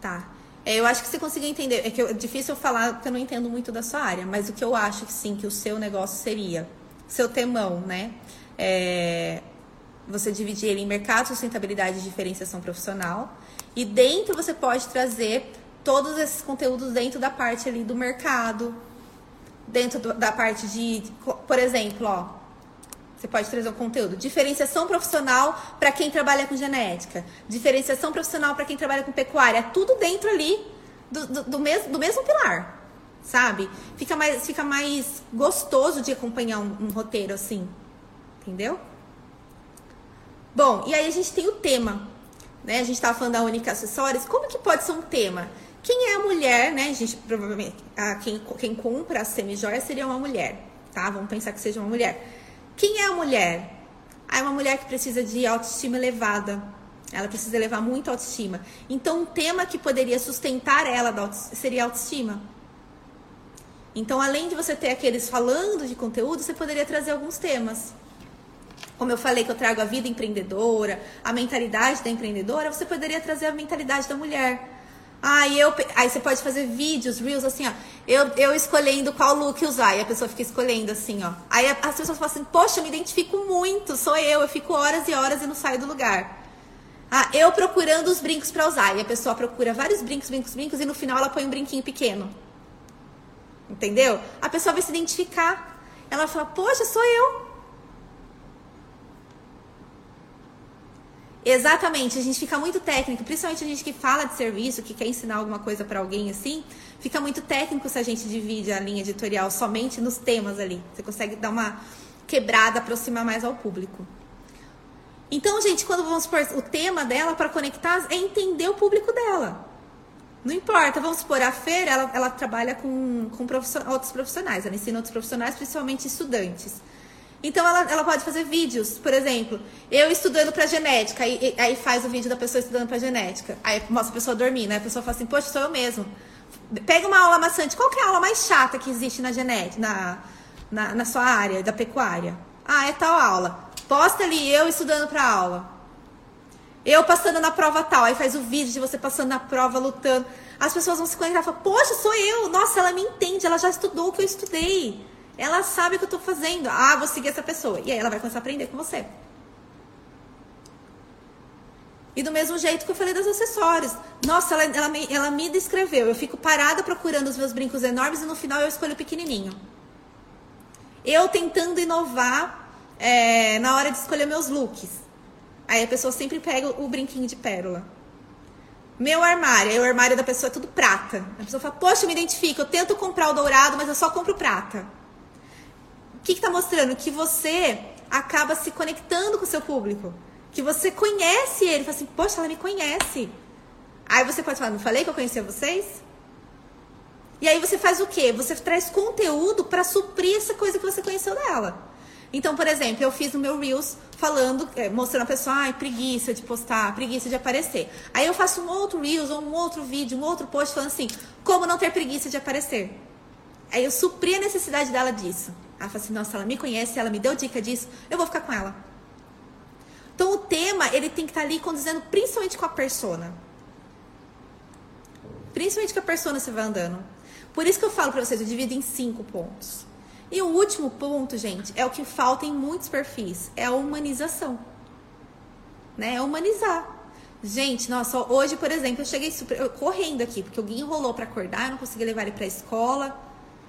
Tá. É, eu acho que você conseguiu entender. É que é difícil eu falar porque eu não entendo muito da sua área, mas o que eu acho que sim, que o seu negócio seria, seu temão, né? É, você dividir ele em mercado, sustentabilidade e diferenciação profissional. E dentro você pode trazer todos esses conteúdos dentro da parte ali do mercado, dentro do, da parte de, por exemplo, ó, você pode trazer um conteúdo. Diferenciação profissional para quem trabalha com genética. Diferenciação profissional para quem trabalha com pecuária. Tudo dentro ali do, do, do, mesmo, do mesmo pilar. Sabe? Fica mais, fica mais gostoso de acompanhar um, um roteiro assim. Entendeu? Bom, e aí a gente tem o tema. Né? A gente estava falando da única acessórios. Como que pode ser um tema? Quem é a mulher, né? A gente provavelmente. A, quem, quem compra a semi-joia seria uma mulher. Tá? Vamos pensar que seja uma mulher. Quem é a mulher? Ah, é uma mulher que precisa de autoestima elevada. Ela precisa elevar muito autoestima. Então, um tema que poderia sustentar ela seria a autoestima. Então, além de você ter aqueles falando de conteúdo, você poderia trazer alguns temas. Como eu falei que eu trago a vida empreendedora, a mentalidade da empreendedora, você poderia trazer a mentalidade da mulher. Aí, eu, aí você pode fazer vídeos, reels, assim, ó. Eu, eu escolhendo qual look usar. E a pessoa fica escolhendo assim, ó. Aí as pessoas falam assim, poxa, eu me identifico muito, sou eu, eu fico horas e horas e não saio do lugar. Ah, eu procurando os brincos para usar. E a pessoa procura vários brincos, brincos, brincos, e no final ela põe um brinquinho pequeno. Entendeu? A pessoa vai se identificar. Ela fala, poxa, sou eu. Exatamente, a gente fica muito técnico, principalmente a gente que fala de serviço, que quer ensinar alguma coisa para alguém assim, fica muito técnico se a gente divide a linha editorial somente nos temas ali. Você consegue dar uma quebrada, aproximar mais ao público. Então, gente, quando vamos supor, o tema dela para conectar é entender o público dela. Não importa, vamos supor, a feira, ela, ela trabalha com, com outros profissionais, ela ensina outros profissionais, principalmente estudantes. Então, ela, ela pode fazer vídeos, por exemplo, eu estudando para genética, aí, aí faz o vídeo da pessoa estudando para genética, aí mostra a pessoa dormindo, aí a pessoa fala assim, poxa, sou eu mesmo. Pega uma aula maçante, qual é a aula mais chata que existe na genética, na, na, na sua área, da pecuária? Ah, é tal aula. Posta ali eu estudando para aula. Eu passando na prova tal. Aí faz o vídeo de você passando na prova, lutando. As pessoas vão se conectar e falar, poxa, sou eu. Nossa, ela me entende, ela já estudou o que eu estudei. Ela sabe o que eu estou fazendo. Ah, vou seguir essa pessoa. E aí ela vai começar a aprender com você. E do mesmo jeito que eu falei dos acessórios. Nossa, ela, ela, me, ela me descreveu. Eu fico parada procurando os meus brincos enormes e no final eu escolho o pequenininho. Eu tentando inovar é, na hora de escolher meus looks. Aí a pessoa sempre pega o brinquinho de pérola. Meu armário, aí o armário da pessoa é tudo prata. A pessoa fala, poxa, eu me identifico, eu tento comprar o dourado, mas eu só compro prata. Que está mostrando? Que você acaba se conectando com o seu público. Que você conhece ele. Fala assim, poxa, ela me conhece. Aí você pode falar, não falei que eu conhecia vocês? E aí você faz o quê? Você traz conteúdo para suprir essa coisa que você conheceu dela. Então, por exemplo, eu fiz o meu Reels falando, é, mostrando a pessoa, ai, preguiça de postar, preguiça de aparecer. Aí eu faço um outro Reels, ou um outro vídeo, um outro post falando assim, como não ter preguiça de aparecer. Aí eu supri a necessidade dela disso. Ela fala assim, nossa, ela me conhece, ela me deu dica disso, eu vou ficar com ela. Então o tema, ele tem que estar ali condizendo principalmente com a persona. Principalmente com a persona você vai andando. Por isso que eu falo para vocês, eu divido em cinco pontos. E o último ponto, gente, é o que falta em muitos perfis, é a humanização. Né? É humanizar. Gente, nossa, hoje, por exemplo, eu cheguei super, eu, correndo aqui, porque alguém enrolou para acordar, eu não consegui levar ele pra escola.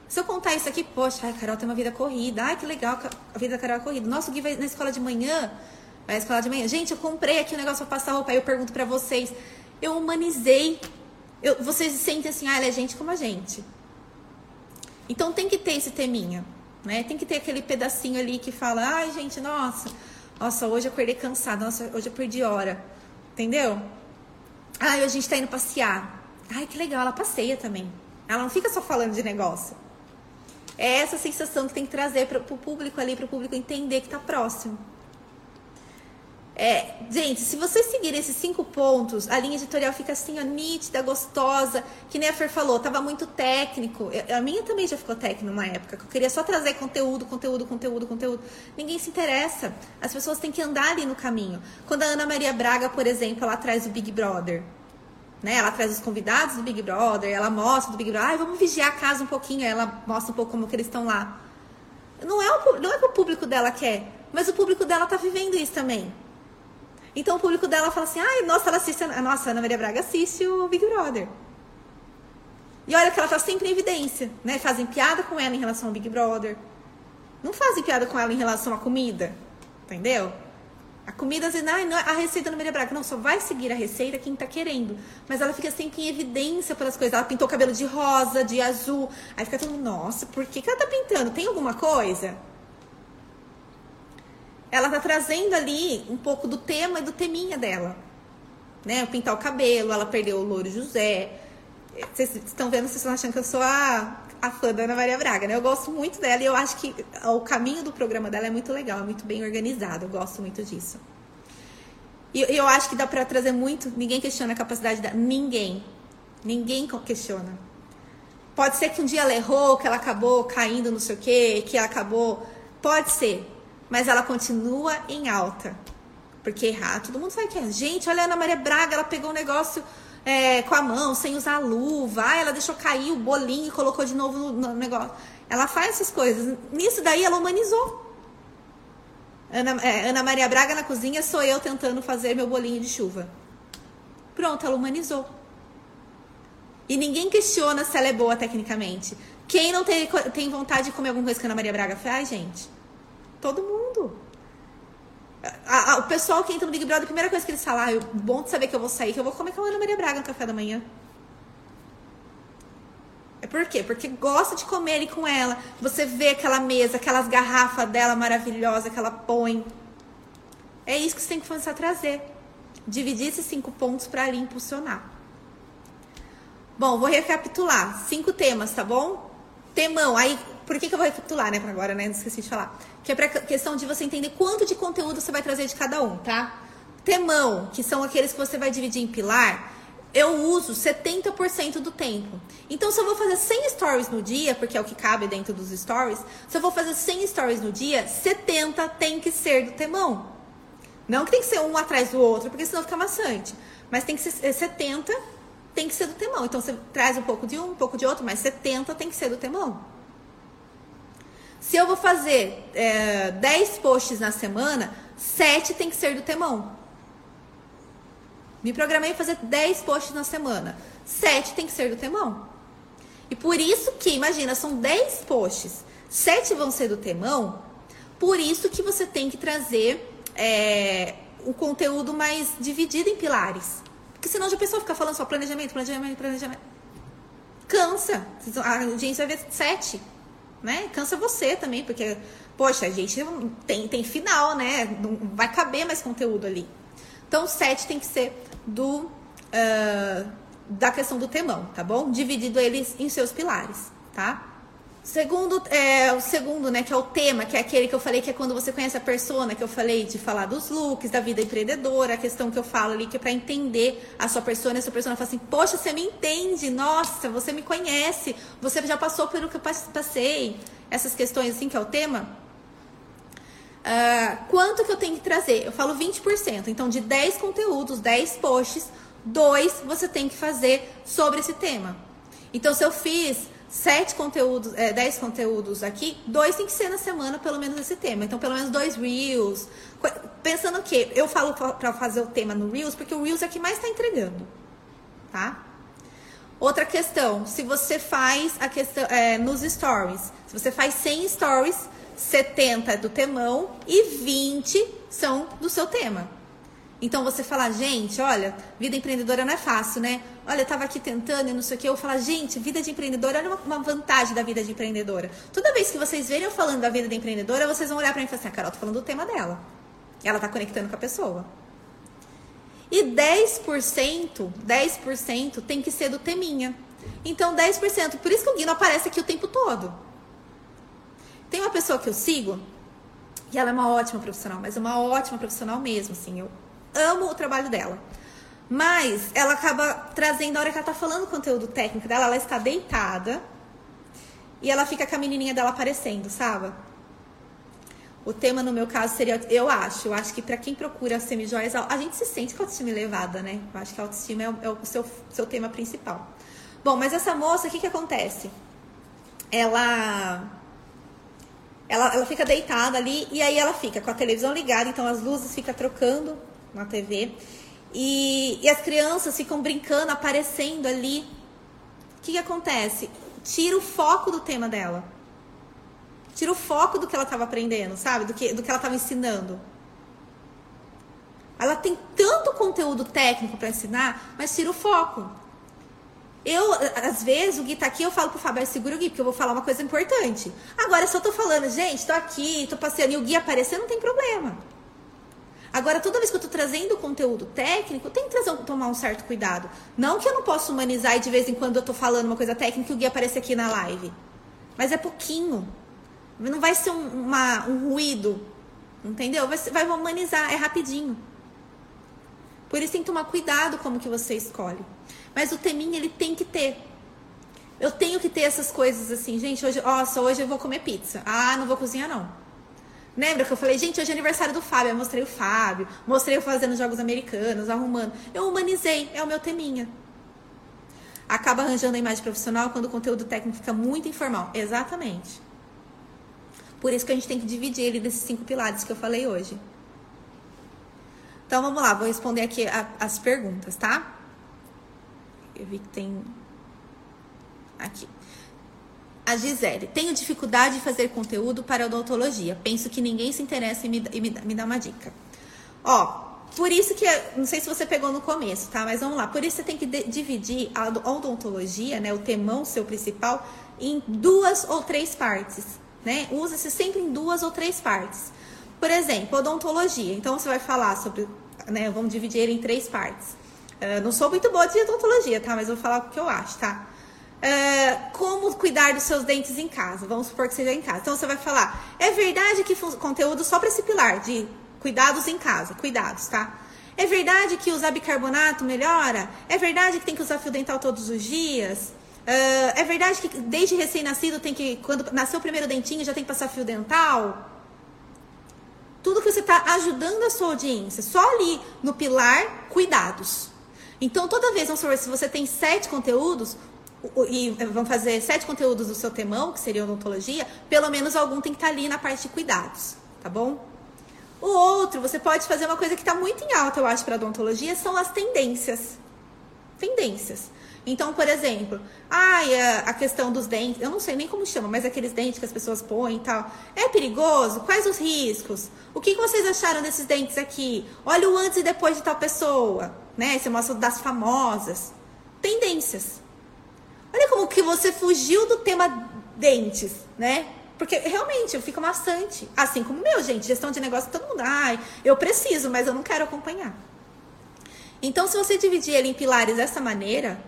Se eu contar isso aqui, poxa, a Carol tem uma vida corrida. Ai, que legal, a vida da Carol é corrida. Nossa, o Gui vai na escola de manhã, vai na escola de manhã. Gente, eu comprei aqui um negócio pra passar roupa, aí eu pergunto para vocês. Eu humanizei. Eu, vocês sentem assim, ah, ela é gente como a gente. Então tem que ter esse teminha, né? Tem que ter aquele pedacinho ali que fala, ai gente, nossa, nossa, hoje eu acordei cansada, nossa, hoje eu perdi hora. Entendeu? Ai, a gente tá indo passear. Ai, que legal, ela passeia também. Ela não fica só falando de negócio. É essa sensação que tem que trazer para o público ali, para o público entender que tá próximo. É, gente, se vocês seguirem esses cinco pontos, a linha editorial fica assim, ó, nítida, gostosa, que nem a Fer falou, tava muito técnico. A minha também já ficou técnico numa época, que eu queria só trazer conteúdo, conteúdo, conteúdo, conteúdo. Ninguém se interessa. As pessoas têm que andar ali no caminho. Quando a Ana Maria Braga, por exemplo, ela traz o Big Brother, né? Ela traz os convidados do Big Brother, ela mostra do Big Brother, ah, vamos vigiar a casa um pouquinho, ela mostra um pouco como que eles estão lá. Não é, o, não é que o público dela quer, mas o público dela tá vivendo isso também. Então o público dela fala assim: ai, nossa, ela assiste. A nossa, Ana Maria Braga assiste o Big Brother. E olha que ela tá sempre em evidência, né? Fazem piada com ela em relação ao Big Brother. Não fazem piada com ela em relação à comida. Entendeu? A comida, assim, ai, não, a receita da Maria Braga. Não, só vai seguir a receita quem tá querendo. Mas ela fica sempre em evidência pelas coisas. Ela pintou o cabelo de rosa, de azul. Aí fica todo mundo, nossa, por que, que ela tá pintando? Tem alguma coisa? ela tá trazendo ali um pouco do tema e do teminha dela. Né? Pintar o cabelo, ela perdeu o louro José. Vocês estão vendo, vocês estão achando que eu sou a. a fã da Ana Maria Braga, né? Eu gosto muito dela e eu acho que o caminho do programa dela é muito legal, é muito bem organizado. Eu gosto muito disso. E eu acho que dá para trazer muito. Ninguém questiona a capacidade da. Ninguém. Ninguém questiona. Pode ser que um dia ela errou, que ela acabou caindo não sei o quê, que ela acabou. Pode ser. Mas ela continua em alta. Porque errar, todo mundo sabe que é. Gente, olha a Ana Maria Braga, ela pegou um negócio é, com a mão, sem usar luva. Ah, ela deixou cair o bolinho e colocou de novo no, no negócio. Ela faz essas coisas. Nisso daí ela humanizou. Ana, é, Ana Maria Braga na cozinha sou eu tentando fazer meu bolinho de chuva. Pronto, ela humanizou. E ninguém questiona se ela é boa tecnicamente. Quem não tem, tem vontade de comer alguma coisa que a Ana Maria Braga faz, gente? Todo mundo. A, a, o pessoal que entra no Big Brother, a primeira coisa que eles falam, ah, bom de saber que eu vou sair, que eu vou comer com a Ana Maria Braga no café da manhã. É por quê? Porque gosta de comer ali com ela. Você vê aquela mesa, aquelas garrafas dela maravilhosas que ela põe. É isso que você tem que começar a trazer. Dividir esses cinco pontos para ali impulsionar. Bom, vou recapitular. Cinco temas, tá bom? Temão. Aí, por que, que eu vou recapitular, né? Pra agora, né? Não esqueci de falar. Que é pra questão de você entender quanto de conteúdo você vai trazer de cada um, tá? Temão, que são aqueles que você vai dividir em pilar eu uso 70% do tempo. Então, se eu vou fazer 100 stories no dia, porque é o que cabe dentro dos stories, se eu vou fazer 100 stories no dia, 70 tem que ser do temão. Não que tem que ser um atrás do outro, porque senão fica maçante. Mas tem que ser 70 tem que ser do temão. Então, você traz um pouco de um, um pouco de outro, mas 70 tem que ser do temão. Se eu vou fazer é, 10 posts na semana, 7 tem que ser do temão. Me programei fazer 10 posts na semana. 7 tem que ser do temão. E por isso que, imagina, são 10 posts. 7 vão ser do temão. Por isso que você tem que trazer é, um conteúdo mais dividido em pilares. Porque senão a pessoa fica falando só planejamento, planejamento, planejamento. Cansa. A audiência vai ver 7. Né? Cansa você também, porque, poxa, a gente tem, tem final, né? Não vai caber mais conteúdo ali. Então, 7 tem que ser do uh, da questão do temão, tá bom? Dividido eles em seus pilares, tá? Segundo, é, o segundo, né, que é o tema, que é aquele que eu falei que é quando você conhece a persona, que eu falei de falar dos looks, da vida empreendedora, a questão que eu falo ali, que é para entender a sua persona, a sua persona fala assim, poxa, você me entende, nossa, você me conhece, você já passou pelo que eu passei, essas questões assim, que é o tema, Uh, quanto que eu tenho que trazer? Eu falo 20%. Então, de 10 conteúdos, 10 posts, dois você tem que fazer sobre esse tema. Então, se eu fiz 7 conteúdos, é, 10 conteúdos aqui, dois tem que ser na semana, pelo menos esse tema. Então, pelo menos dois Reels. Pensando que eu falo para fazer o tema no Reels, porque o Reels é que mais está entregando. Tá? Outra questão, se você faz a questão é, nos stories, se você faz 100 stories, 70 é do temão e 20 são do seu tema. Então você fala, gente, olha, vida empreendedora não é fácil, né? Olha, eu tava aqui tentando e não sei o que. Eu falo, gente, vida de empreendedora, olha uma, vantagem da vida de empreendedora. Toda vez que vocês verem eu falando da vida de empreendedora, vocês vão olhar para mim e falar assim, ah, Carol, tô falando do tema dela. Ela tá conectando com a pessoa. E 10%, 10% tem que ser do teminha. Então 10%, por isso que o Guino aparece aqui o tempo todo. Tem uma pessoa que eu sigo, e ela é uma ótima profissional, mas é uma ótima profissional mesmo, assim, eu amo o trabalho dela. Mas ela acaba trazendo, a hora que ela tá falando o conteúdo técnico dela, ela está deitada e ela fica com a menininha dela aparecendo, sabe? O tema, no meu caso, seria, eu acho, eu acho que para quem procura semi-joias, a gente se sente com a autoestima elevada, né? Eu acho que a autoestima é o, é o seu, seu tema principal. Bom, mas essa moça, o que que acontece? Ela ela, ela fica deitada ali e aí ela fica com a televisão ligada, então as luzes ficam trocando na TV. E, e as crianças ficam brincando, aparecendo ali. O que, que acontece? Tira o foco do tema dela. Tira o foco do que ela estava aprendendo, sabe? Do que, do que ela estava ensinando. Ela tem tanto conteúdo técnico para ensinar, mas tira o foco. Eu, às vezes, o Gui tá aqui, eu falo pro Fábio, segura o Gui, porque eu vou falar uma coisa importante. Agora, se eu tô falando, gente, tô aqui, tô passeando e o Gui aparecer, não tem problema. Agora, toda vez que eu tô trazendo conteúdo técnico, tem que trazer, tomar um certo cuidado. Não que eu não possa humanizar e de vez em quando eu tô falando uma coisa técnica e o Gui aparecer aqui na live. Mas é pouquinho. Não vai ser um, uma, um ruído. Entendeu? Vai, vai humanizar, é rapidinho. Por isso tem que tomar cuidado como que você escolhe. Mas o teminha ele tem que ter. Eu tenho que ter essas coisas assim, gente, hoje, nossa, hoje eu vou comer pizza. Ah, não vou cozinhar não. Lembra que eu falei, gente, hoje é aniversário do Fábio, eu mostrei o Fábio, mostrei eu fazendo jogos americanos, arrumando. Eu humanizei, é o meu teminha. Acaba arranjando a imagem profissional quando o conteúdo técnico fica muito informal. Exatamente. Por isso que a gente tem que dividir ele desses cinco pilares que eu falei hoje. Então vamos lá, vou responder aqui a, as perguntas, tá? Eu vi que tem. Aqui. A Gisele, tenho dificuldade de fazer conteúdo para odontologia. Penso que ninguém se interessa em me, em me, me dar uma dica. Ó, por isso que, não sei se você pegou no começo, tá? Mas vamos lá. Por isso você tem que dividir a odontologia, né? O temão seu principal, em duas ou três partes, né? Usa-se sempre em duas ou três partes. Por exemplo, odontologia. Então você vai falar sobre, né? Vamos dividir ele em três partes. Uh, não sou muito boa de odontologia, tá? Mas vou falar o que eu acho, tá? Uh, como cuidar dos seus dentes em casa. Vamos supor que seja em casa. Então você vai falar, é verdade que conteúdo só para esse pilar de cuidados em casa, cuidados, tá? É verdade que usar bicarbonato melhora? É verdade que tem que usar fio dental todos os dias? Uh, é verdade que desde recém-nascido tem que, quando nasceu o primeiro dentinho, já tem que passar fio dental? Tudo que você está ajudando a sua audiência, só ali no pilar cuidados. Então, toda vez, vamos supor, se você tem sete conteúdos, e vão fazer sete conteúdos do seu temão, que seria odontologia, pelo menos algum tem que estar tá ali na parte de cuidados, tá bom? O outro, você pode fazer uma coisa que está muito em alta, eu acho, para odontologia, são as tendências. Tendências. Então, por exemplo, ai, a, questão dos dentes, eu não sei nem como chama, mas aqueles dentes que as pessoas põem e tal. É perigoso? Quais os riscos? O que, que vocês acharam desses dentes aqui? Olha o antes e depois de tal pessoa, né? Você mostra das famosas. Tendências. Olha como que você fugiu do tema dentes, né? Porque realmente fica maçante. Assim como meu, gente, gestão de negócio, todo mundo, ai, eu preciso, mas eu não quero acompanhar. Então, se você dividir ele em pilares dessa maneira,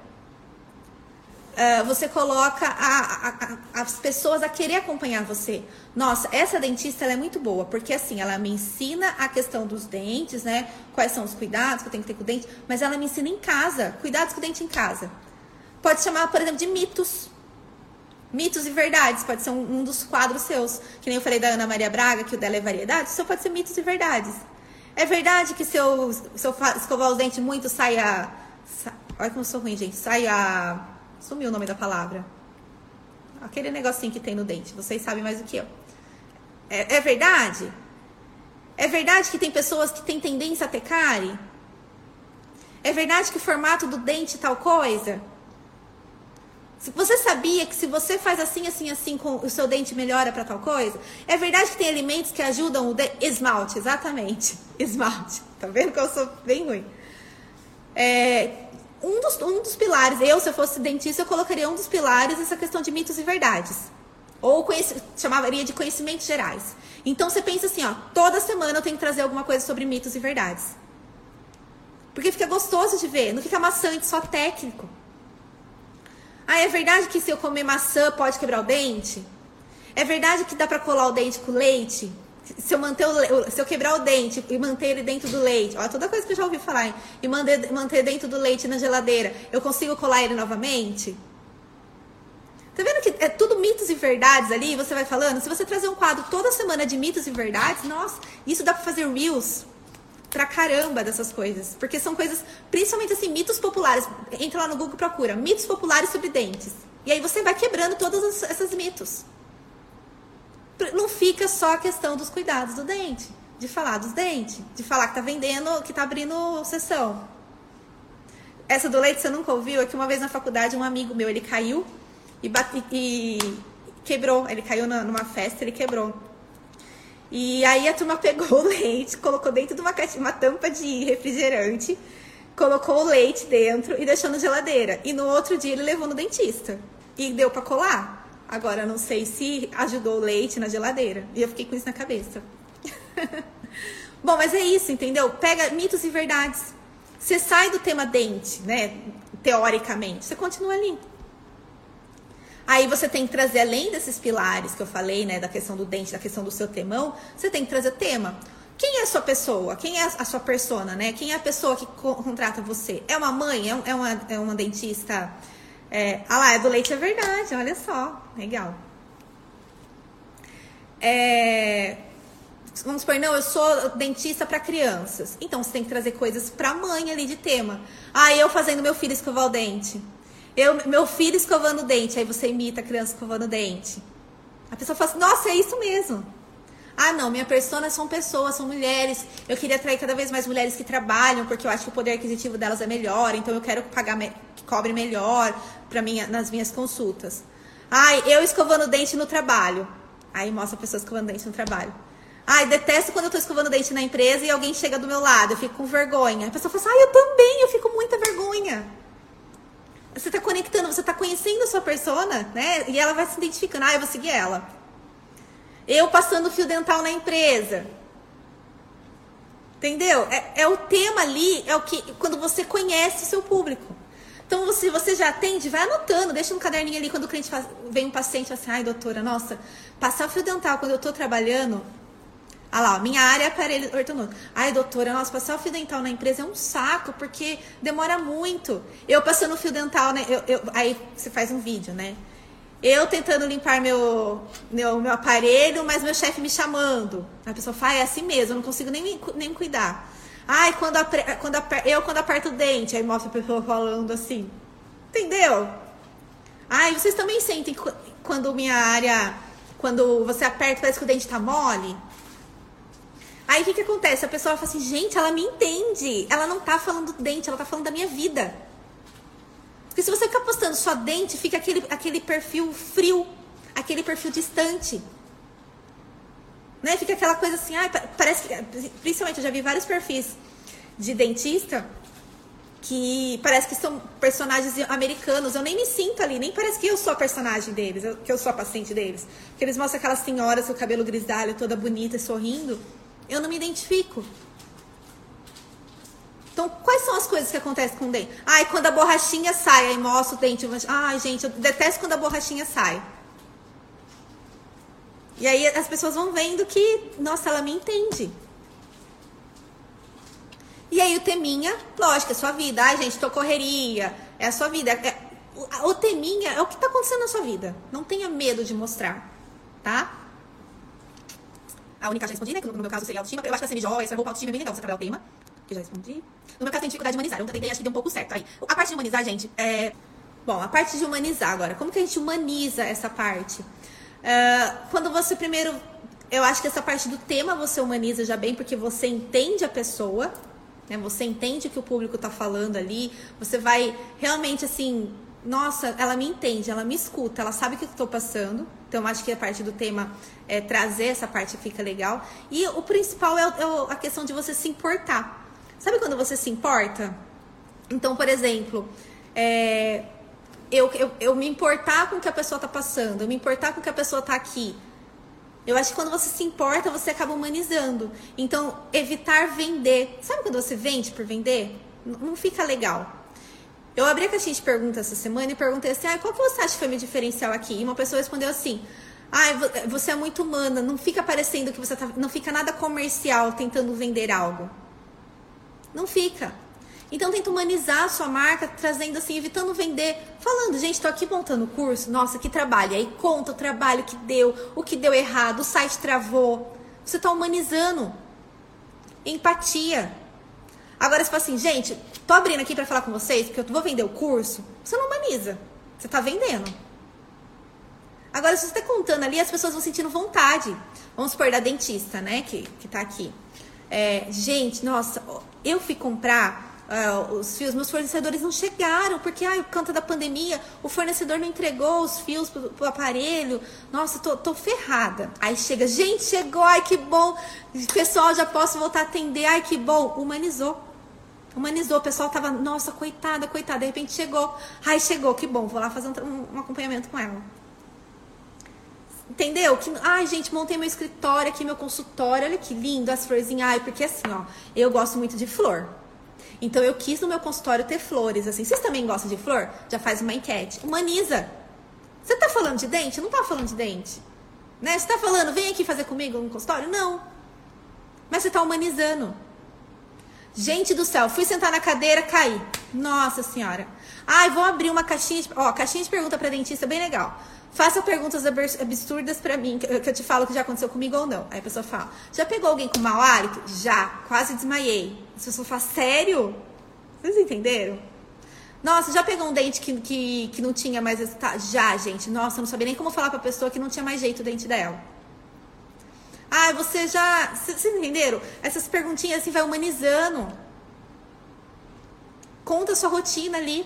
uh, você coloca a, a, a, as pessoas a querer acompanhar você. Nossa, essa dentista é muito boa, porque assim, ela me ensina a questão dos dentes, né? Quais são os cuidados que eu tenho que ter com o dente, mas ela me ensina em casa, cuidados com o dente em casa. Pode chamar, por exemplo, de mitos. Mitos e verdades, pode ser um, um, dos quadros seus. Que nem eu falei da Ana Maria Braga, que o dela é variedade, isso pode ser mitos e verdades. É verdade que se eu, se eu escovar os dentes muito, sai a. Sa, olha como eu sou ruim, gente. Sai a. Sumiu o nome da palavra. Aquele negocinho que tem no dente. Vocês sabem mais do que eu. É, é verdade? É verdade que tem pessoas que têm tendência a ter cárie? É verdade que o formato do dente é tal coisa? Você sabia que se você faz assim, assim, assim, com o seu dente melhora para tal coisa? É verdade que tem alimentos que ajudam o de... esmalte, exatamente. [laughs] Esmalte. Tá vendo que eu sou bem ruim? É, um, dos, um dos pilares, eu, se eu fosse dentista, eu colocaria um dos pilares essa questão de mitos e verdades. Ou chamaria de conhecimentos gerais. Então você pensa assim, ó, toda semana eu tenho que trazer alguma coisa sobre mitos e verdades. Porque fica gostoso de ver, não fica maçante, só técnico. Ah, é verdade que se eu comer maçã pode quebrar o dente? É verdade que dá para colar o dente com leite? Se eu, manter o, se eu quebrar o dente e manter ele dentro do leite, olha toda coisa que eu já ouvi falar, hein? e manter, manter dentro do leite na geladeira, eu consigo colar ele novamente? Tá vendo que é tudo mitos e verdades ali? Você vai falando. Se você trazer um quadro toda semana de mitos e verdades, nossa, isso dá pra fazer reels pra caramba dessas coisas. Porque são coisas, principalmente assim, mitos populares. Entra lá no Google procura mitos populares sobre dentes. E aí você vai quebrando todos esses mitos. Não fica só a questão dos cuidados do dente, de falar dos dentes, de falar que tá vendendo, que tá abrindo sessão. Essa do leite você nunca ouviu? É que uma vez na faculdade um amigo meu, ele caiu e, bate, e quebrou. Ele caiu numa festa, ele quebrou. E aí a turma pegou o [laughs] leite, colocou dentro de uma, uma tampa de refrigerante, colocou o leite dentro e deixou na geladeira. E no outro dia ele levou no dentista. E deu para colar. Agora, não sei se ajudou o leite na geladeira. E eu fiquei com isso na cabeça. [laughs] Bom, mas é isso, entendeu? Pega mitos e verdades. Você sai do tema dente, né? Teoricamente. Você continua ali. Aí você tem que trazer, além desses pilares que eu falei, né, da questão do dente, da questão do seu temão, você tem que trazer tema. Quem é a sua pessoa? Quem é a sua persona, né? Quem é a pessoa que contrata você? É uma mãe? É, uma, é uma dentista? É, ah lá, é do leite, é verdade, olha só. Legal. É, vamos supor, não, eu sou dentista para crianças. Então você tem que trazer coisas para mãe ali de tema. Ah, eu fazendo meu filho escovar o dente. Eu, meu filho escovando o dente. Aí você imita a criança escovando o dente. A pessoa fala assim, nossa, é isso mesmo. Ah, não, minha persona são pessoas, são mulheres. Eu queria atrair cada vez mais mulheres que trabalham, porque eu acho que o poder aquisitivo delas é melhor, então eu quero pagar que cobre melhor para minha nas minhas consultas. Ai, eu escovando o dente no trabalho. Aí mostra a pessoa escovando o dente no trabalho. Ai, detesto quando eu tô escovando o dente na empresa e alguém chega do meu lado, eu fico com vergonha. A pessoa fala assim, ai, eu também, eu fico com muita vergonha. Você tá conectando, você tá conhecendo a sua persona, né? E ela vai se identificando, ah, eu vou seguir ela. Eu passando fio dental na empresa. Entendeu? É, é, o tema ali, é o que quando você conhece o seu público. Então, se você já atende, vai anotando, deixa no caderninho ali quando o cliente faz, vem um paciente assim, ai doutora, nossa, passar fio dental quando eu estou trabalhando. Ah lá, minha área é aparelho ortodôntico. Ai, doutora, nossa, passar o fio dental na empresa é um saco, porque demora muito. Eu passando o fio dental, né? Eu, eu, aí você faz um vídeo, né? Eu tentando limpar meu, meu, meu aparelho, mas meu chefe me chamando. A pessoa fala, ah, é assim mesmo, eu não consigo nem, nem cuidar. Ai, quando, quando eu quando aperto o dente, aí mostra a pessoa falando assim. Entendeu? Ai, vocês também sentem quando minha área, quando você aperta, parece que o dente tá mole? Aí o que, que acontece? A pessoa fala assim, gente, ela me entende. Ela não tá falando do dente, ela tá falando da minha vida. Porque se você ficar postando só dente, fica aquele, aquele perfil frio, aquele perfil distante. Né? Fica aquela coisa assim, ah, parece que. Principalmente, eu já vi vários perfis de dentista que parece que são personagens americanos. Eu nem me sinto ali, nem parece que eu sou a personagem deles, que eu sou a paciente deles. Porque eles mostram aquelas senhoras com o cabelo grisalho, toda bonita sorrindo. Eu não me identifico. Então, quais são as coisas que acontecem com o dente? Ai, quando a borrachinha sai, aí mostra o dente. Ai, gente, eu detesto quando a borrachinha sai. E aí as pessoas vão vendo que, nossa, ela me entende. E aí o teminha, lógico, é sua vida. Ai, gente, tô correria, é a sua vida. É, o, o teminha é o que tá acontecendo na sua vida. Não tenha medo de mostrar, tá? A única já respondi, né? Que no meu caso seria autoestima. Eu acho que a semijoia, essa roupa autoestima é bem legal você trabalhar o tema que já respondi. No meu caso, tem dificuldade de humanizar. Eu tentei, acho que deu um pouco certo. Aí, a parte de humanizar, gente, é. Bom, a parte de humanizar agora. Como que a gente humaniza essa parte? Uh, quando você primeiro. Eu acho que essa parte do tema você humaniza já bem, porque você entende a pessoa, né? Você entende o que o público está falando ali. Você vai realmente assim. Nossa, ela me entende, ela me escuta, ela sabe o que eu estou passando. Então, acho que a parte do tema é trazer essa parte fica legal. E o principal é, é a questão de você se importar. Sabe quando você se importa? Então, por exemplo, é, eu, eu, eu me importar com o que a pessoa está passando, eu me importar com o que a pessoa está aqui. Eu acho que quando você se importa, você acaba humanizando. Então, evitar vender. Sabe quando você vende por vender? Não fica legal. Eu abri a caixinha de perguntas essa semana e perguntei assim: ah, qual que você acha que foi meu diferencial aqui? E uma pessoa respondeu assim: ah, você é muito humana, não fica parecendo que você tá. Não fica nada comercial tentando vender algo. Não fica. Então tenta humanizar a sua marca, trazendo assim, evitando vender, falando, gente, estou aqui montando o curso, nossa, que trabalho. Aí conta o trabalho que deu, o que deu errado, o site travou. Você está humanizando. Empatia. Agora você fala assim, gente, tô abrindo aqui para falar com vocês, porque eu vou vender o curso. Você não humaniza. Você está vendendo. Agora, se você está contando ali, as pessoas vão sentindo vontade. Vamos supor da dentista, né, que, que tá aqui. É, gente, nossa, eu fui comprar uh, os fios, meus fornecedores não chegaram, porque, ai, por conta da pandemia, o fornecedor não entregou os fios pro, pro aparelho. Nossa, tô, tô ferrada. Aí chega, gente, chegou, ai, que bom. Pessoal, já posso voltar a atender, ai, que bom. Humanizou. Humanizou, o pessoal tava, nossa, coitada, coitada, de repente chegou. Ai, chegou, que bom, vou lá fazer um, um acompanhamento com ela. Entendeu? Que, ai, gente, montei meu escritório aqui, meu consultório. Olha que lindo as florzinhas. Ai, porque assim, ó, eu gosto muito de flor. Então eu quis no meu consultório ter flores, assim. Vocês também gostam de flor? Já faz uma enquete. Humaniza. Você tá falando de dente? Não tá falando de dente. Né? Você tá falando, vem aqui fazer comigo no consultório? Não. Mas você tá humanizando. Gente do céu, fui sentar na cadeira, caí. Nossa senhora. Ai, vou abrir uma caixinha de... Ó, caixinha de pergunta pra dentista, bem legal. Faça perguntas absurdas para mim, que eu te falo que já aconteceu comigo ou não. Aí a pessoa fala: Já pegou alguém com mau hálito? Já, quase desmaiei. A pessoa fala: Sério? Vocês entenderam? Nossa, já pegou um dente que, que, que não tinha mais resultado? Já, gente. Nossa, eu não sabia nem como falar pra pessoa que não tinha mais jeito o dente dela. Ah, você já. Vocês entenderam? Essas perguntinhas assim vai humanizando. Conta a sua rotina ali.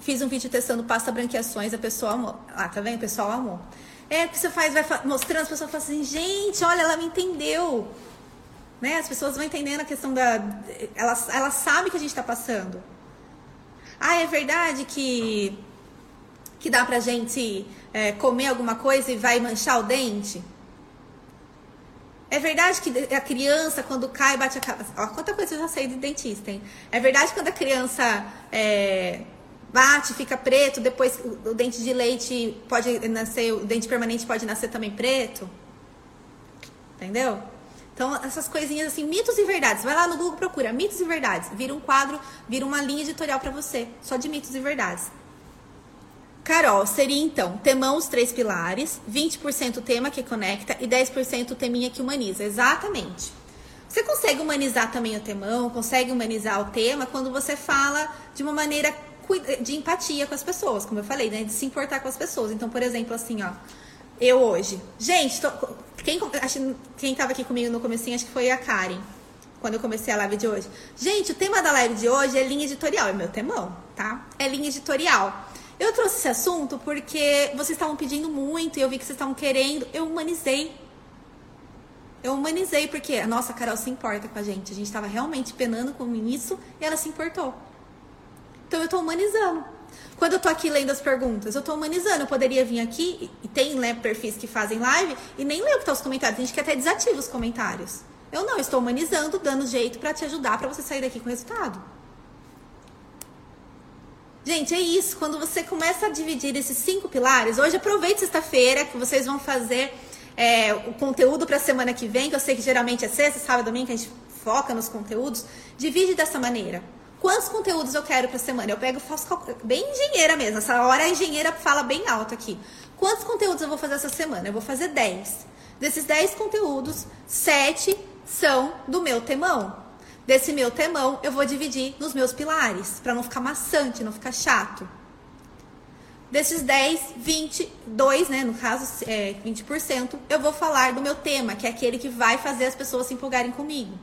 Fiz um vídeo testando pasta branqueações, a pessoa amou. Ah, tá vendo? O pessoal amou. É, que você faz, vai mostrando, as pessoas falam assim, gente, olha, ela me entendeu. Né? As pessoas vão entendendo a questão da. Elas, elas sabem que a gente está passando. Ah, é verdade que, que dá pra gente é, comer alguma coisa e vai manchar o dente? É verdade que a criança, quando cai, bate a cabeça. Ó, quanta coisa eu já sei de dentista, hein? É verdade que quando a criança é, bate, fica preto, depois o, o dente de leite pode nascer, o dente permanente pode nascer também preto. Entendeu? Então, essas coisinhas assim, mitos e verdades. Vai lá no Google, procura mitos e verdades. Vira um quadro, vira uma linha editorial para você, só de mitos e verdades. Carol, seria então temão os três pilares, 20% tema que conecta e 10% teminha que humaniza. Exatamente. Você consegue humanizar também o temão, consegue humanizar o tema quando você fala de uma maneira de empatia com as pessoas, como eu falei, né? De se importar com as pessoas. Então, por exemplo, assim, ó, eu hoje. Gente, tô, quem, acho, quem tava aqui comigo no comecinho, acho que foi a Karen, quando eu comecei a live de hoje. Gente, o tema da live de hoje é linha editorial, é meu temão, tá? É linha editorial. Eu trouxe esse assunto porque vocês estavam pedindo muito e eu vi que vocês estavam querendo. Eu humanizei. Eu humanizei porque a nossa Carol se importa com a gente. A gente estava realmente penando com isso e ela se importou. Então eu tô humanizando. Quando eu tô aqui lendo as perguntas, eu tô humanizando. Eu poderia vir aqui, e tem né, perfis que fazem live, e nem ler o que tá os comentários. Tem gente que até desativa os comentários. Eu não, eu estou humanizando, dando jeito para te ajudar para você sair daqui com resultado. Gente, é isso. Quando você começa a dividir esses cinco pilares, hoje aproveite sexta-feira que vocês vão fazer é, o conteúdo para a semana que vem, que eu sei que geralmente é sexta, sábado, domingo, que a gente foca nos conteúdos. Divide dessa maneira. Quantos conteúdos eu quero para semana? Eu pego, faço bem engenheira mesmo. Essa hora a engenheira fala bem alto aqui. Quantos conteúdos eu vou fazer essa semana? Eu vou fazer 10. Desses 10 conteúdos, 7 são do meu temão. Desse meu temão, eu vou dividir nos meus pilares, para não ficar maçante, não ficar chato. Desses 10, 22, né, no caso, é, 20%, eu vou falar do meu tema, que é aquele que vai fazer as pessoas se empolgarem comigo.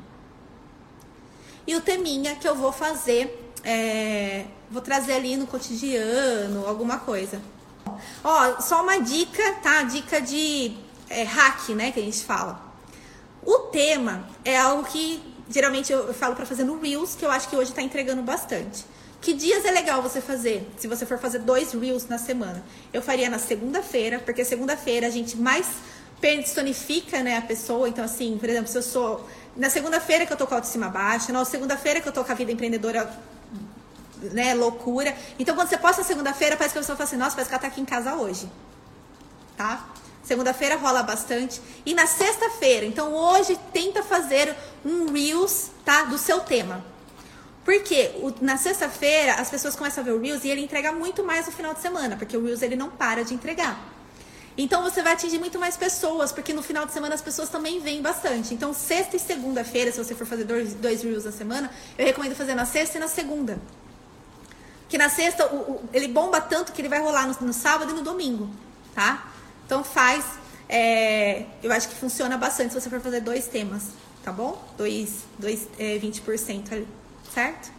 E o teminha que eu vou fazer, é, vou trazer ali no cotidiano, alguma coisa. Ó, só uma dica, tá? Dica de é, hack, né, que a gente fala. O tema é algo que geralmente eu falo para fazer no Reels, que eu acho que hoje tá entregando bastante. Que dias é legal você fazer? Se você for fazer dois Reels na semana. Eu faria na segunda-feira, porque segunda-feira a gente mais personifica né, a pessoa. Então, assim, por exemplo, se eu sou na segunda-feira que eu tô com a autoestima baixa, na segunda-feira que eu tô com a vida empreendedora, né, loucura. Então, quando você posta segunda-feira, parece que a pessoa fala assim, nossa, parece que ela tá aqui em casa hoje. Tá? Segunda-feira rola bastante. E na sexta-feira, então hoje tenta fazer um Reels, tá? Do seu tema. Porque o, na sexta-feira as pessoas começam a ver o Reels e ele entrega muito mais no final de semana, porque o Reels ele não para de entregar. Então você vai atingir muito mais pessoas, porque no final de semana as pessoas também vêm bastante. Então, sexta e segunda-feira, se você for fazer dois, dois reels na semana, eu recomendo fazer na sexta e na segunda. Que na sexta o, o, ele bomba tanto que ele vai rolar no, no, sábado e no domingo, tá? Então faz. É, eu acho que funciona bastante se você for fazer dois temas, tá bom? Dois, dois é, 20% ali, certo?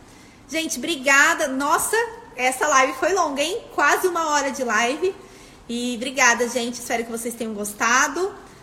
Gente, obrigada. Nossa, essa live foi longa, hein? Quase uma hora de live. E obrigada, gente. Espero que vocês tenham gostado.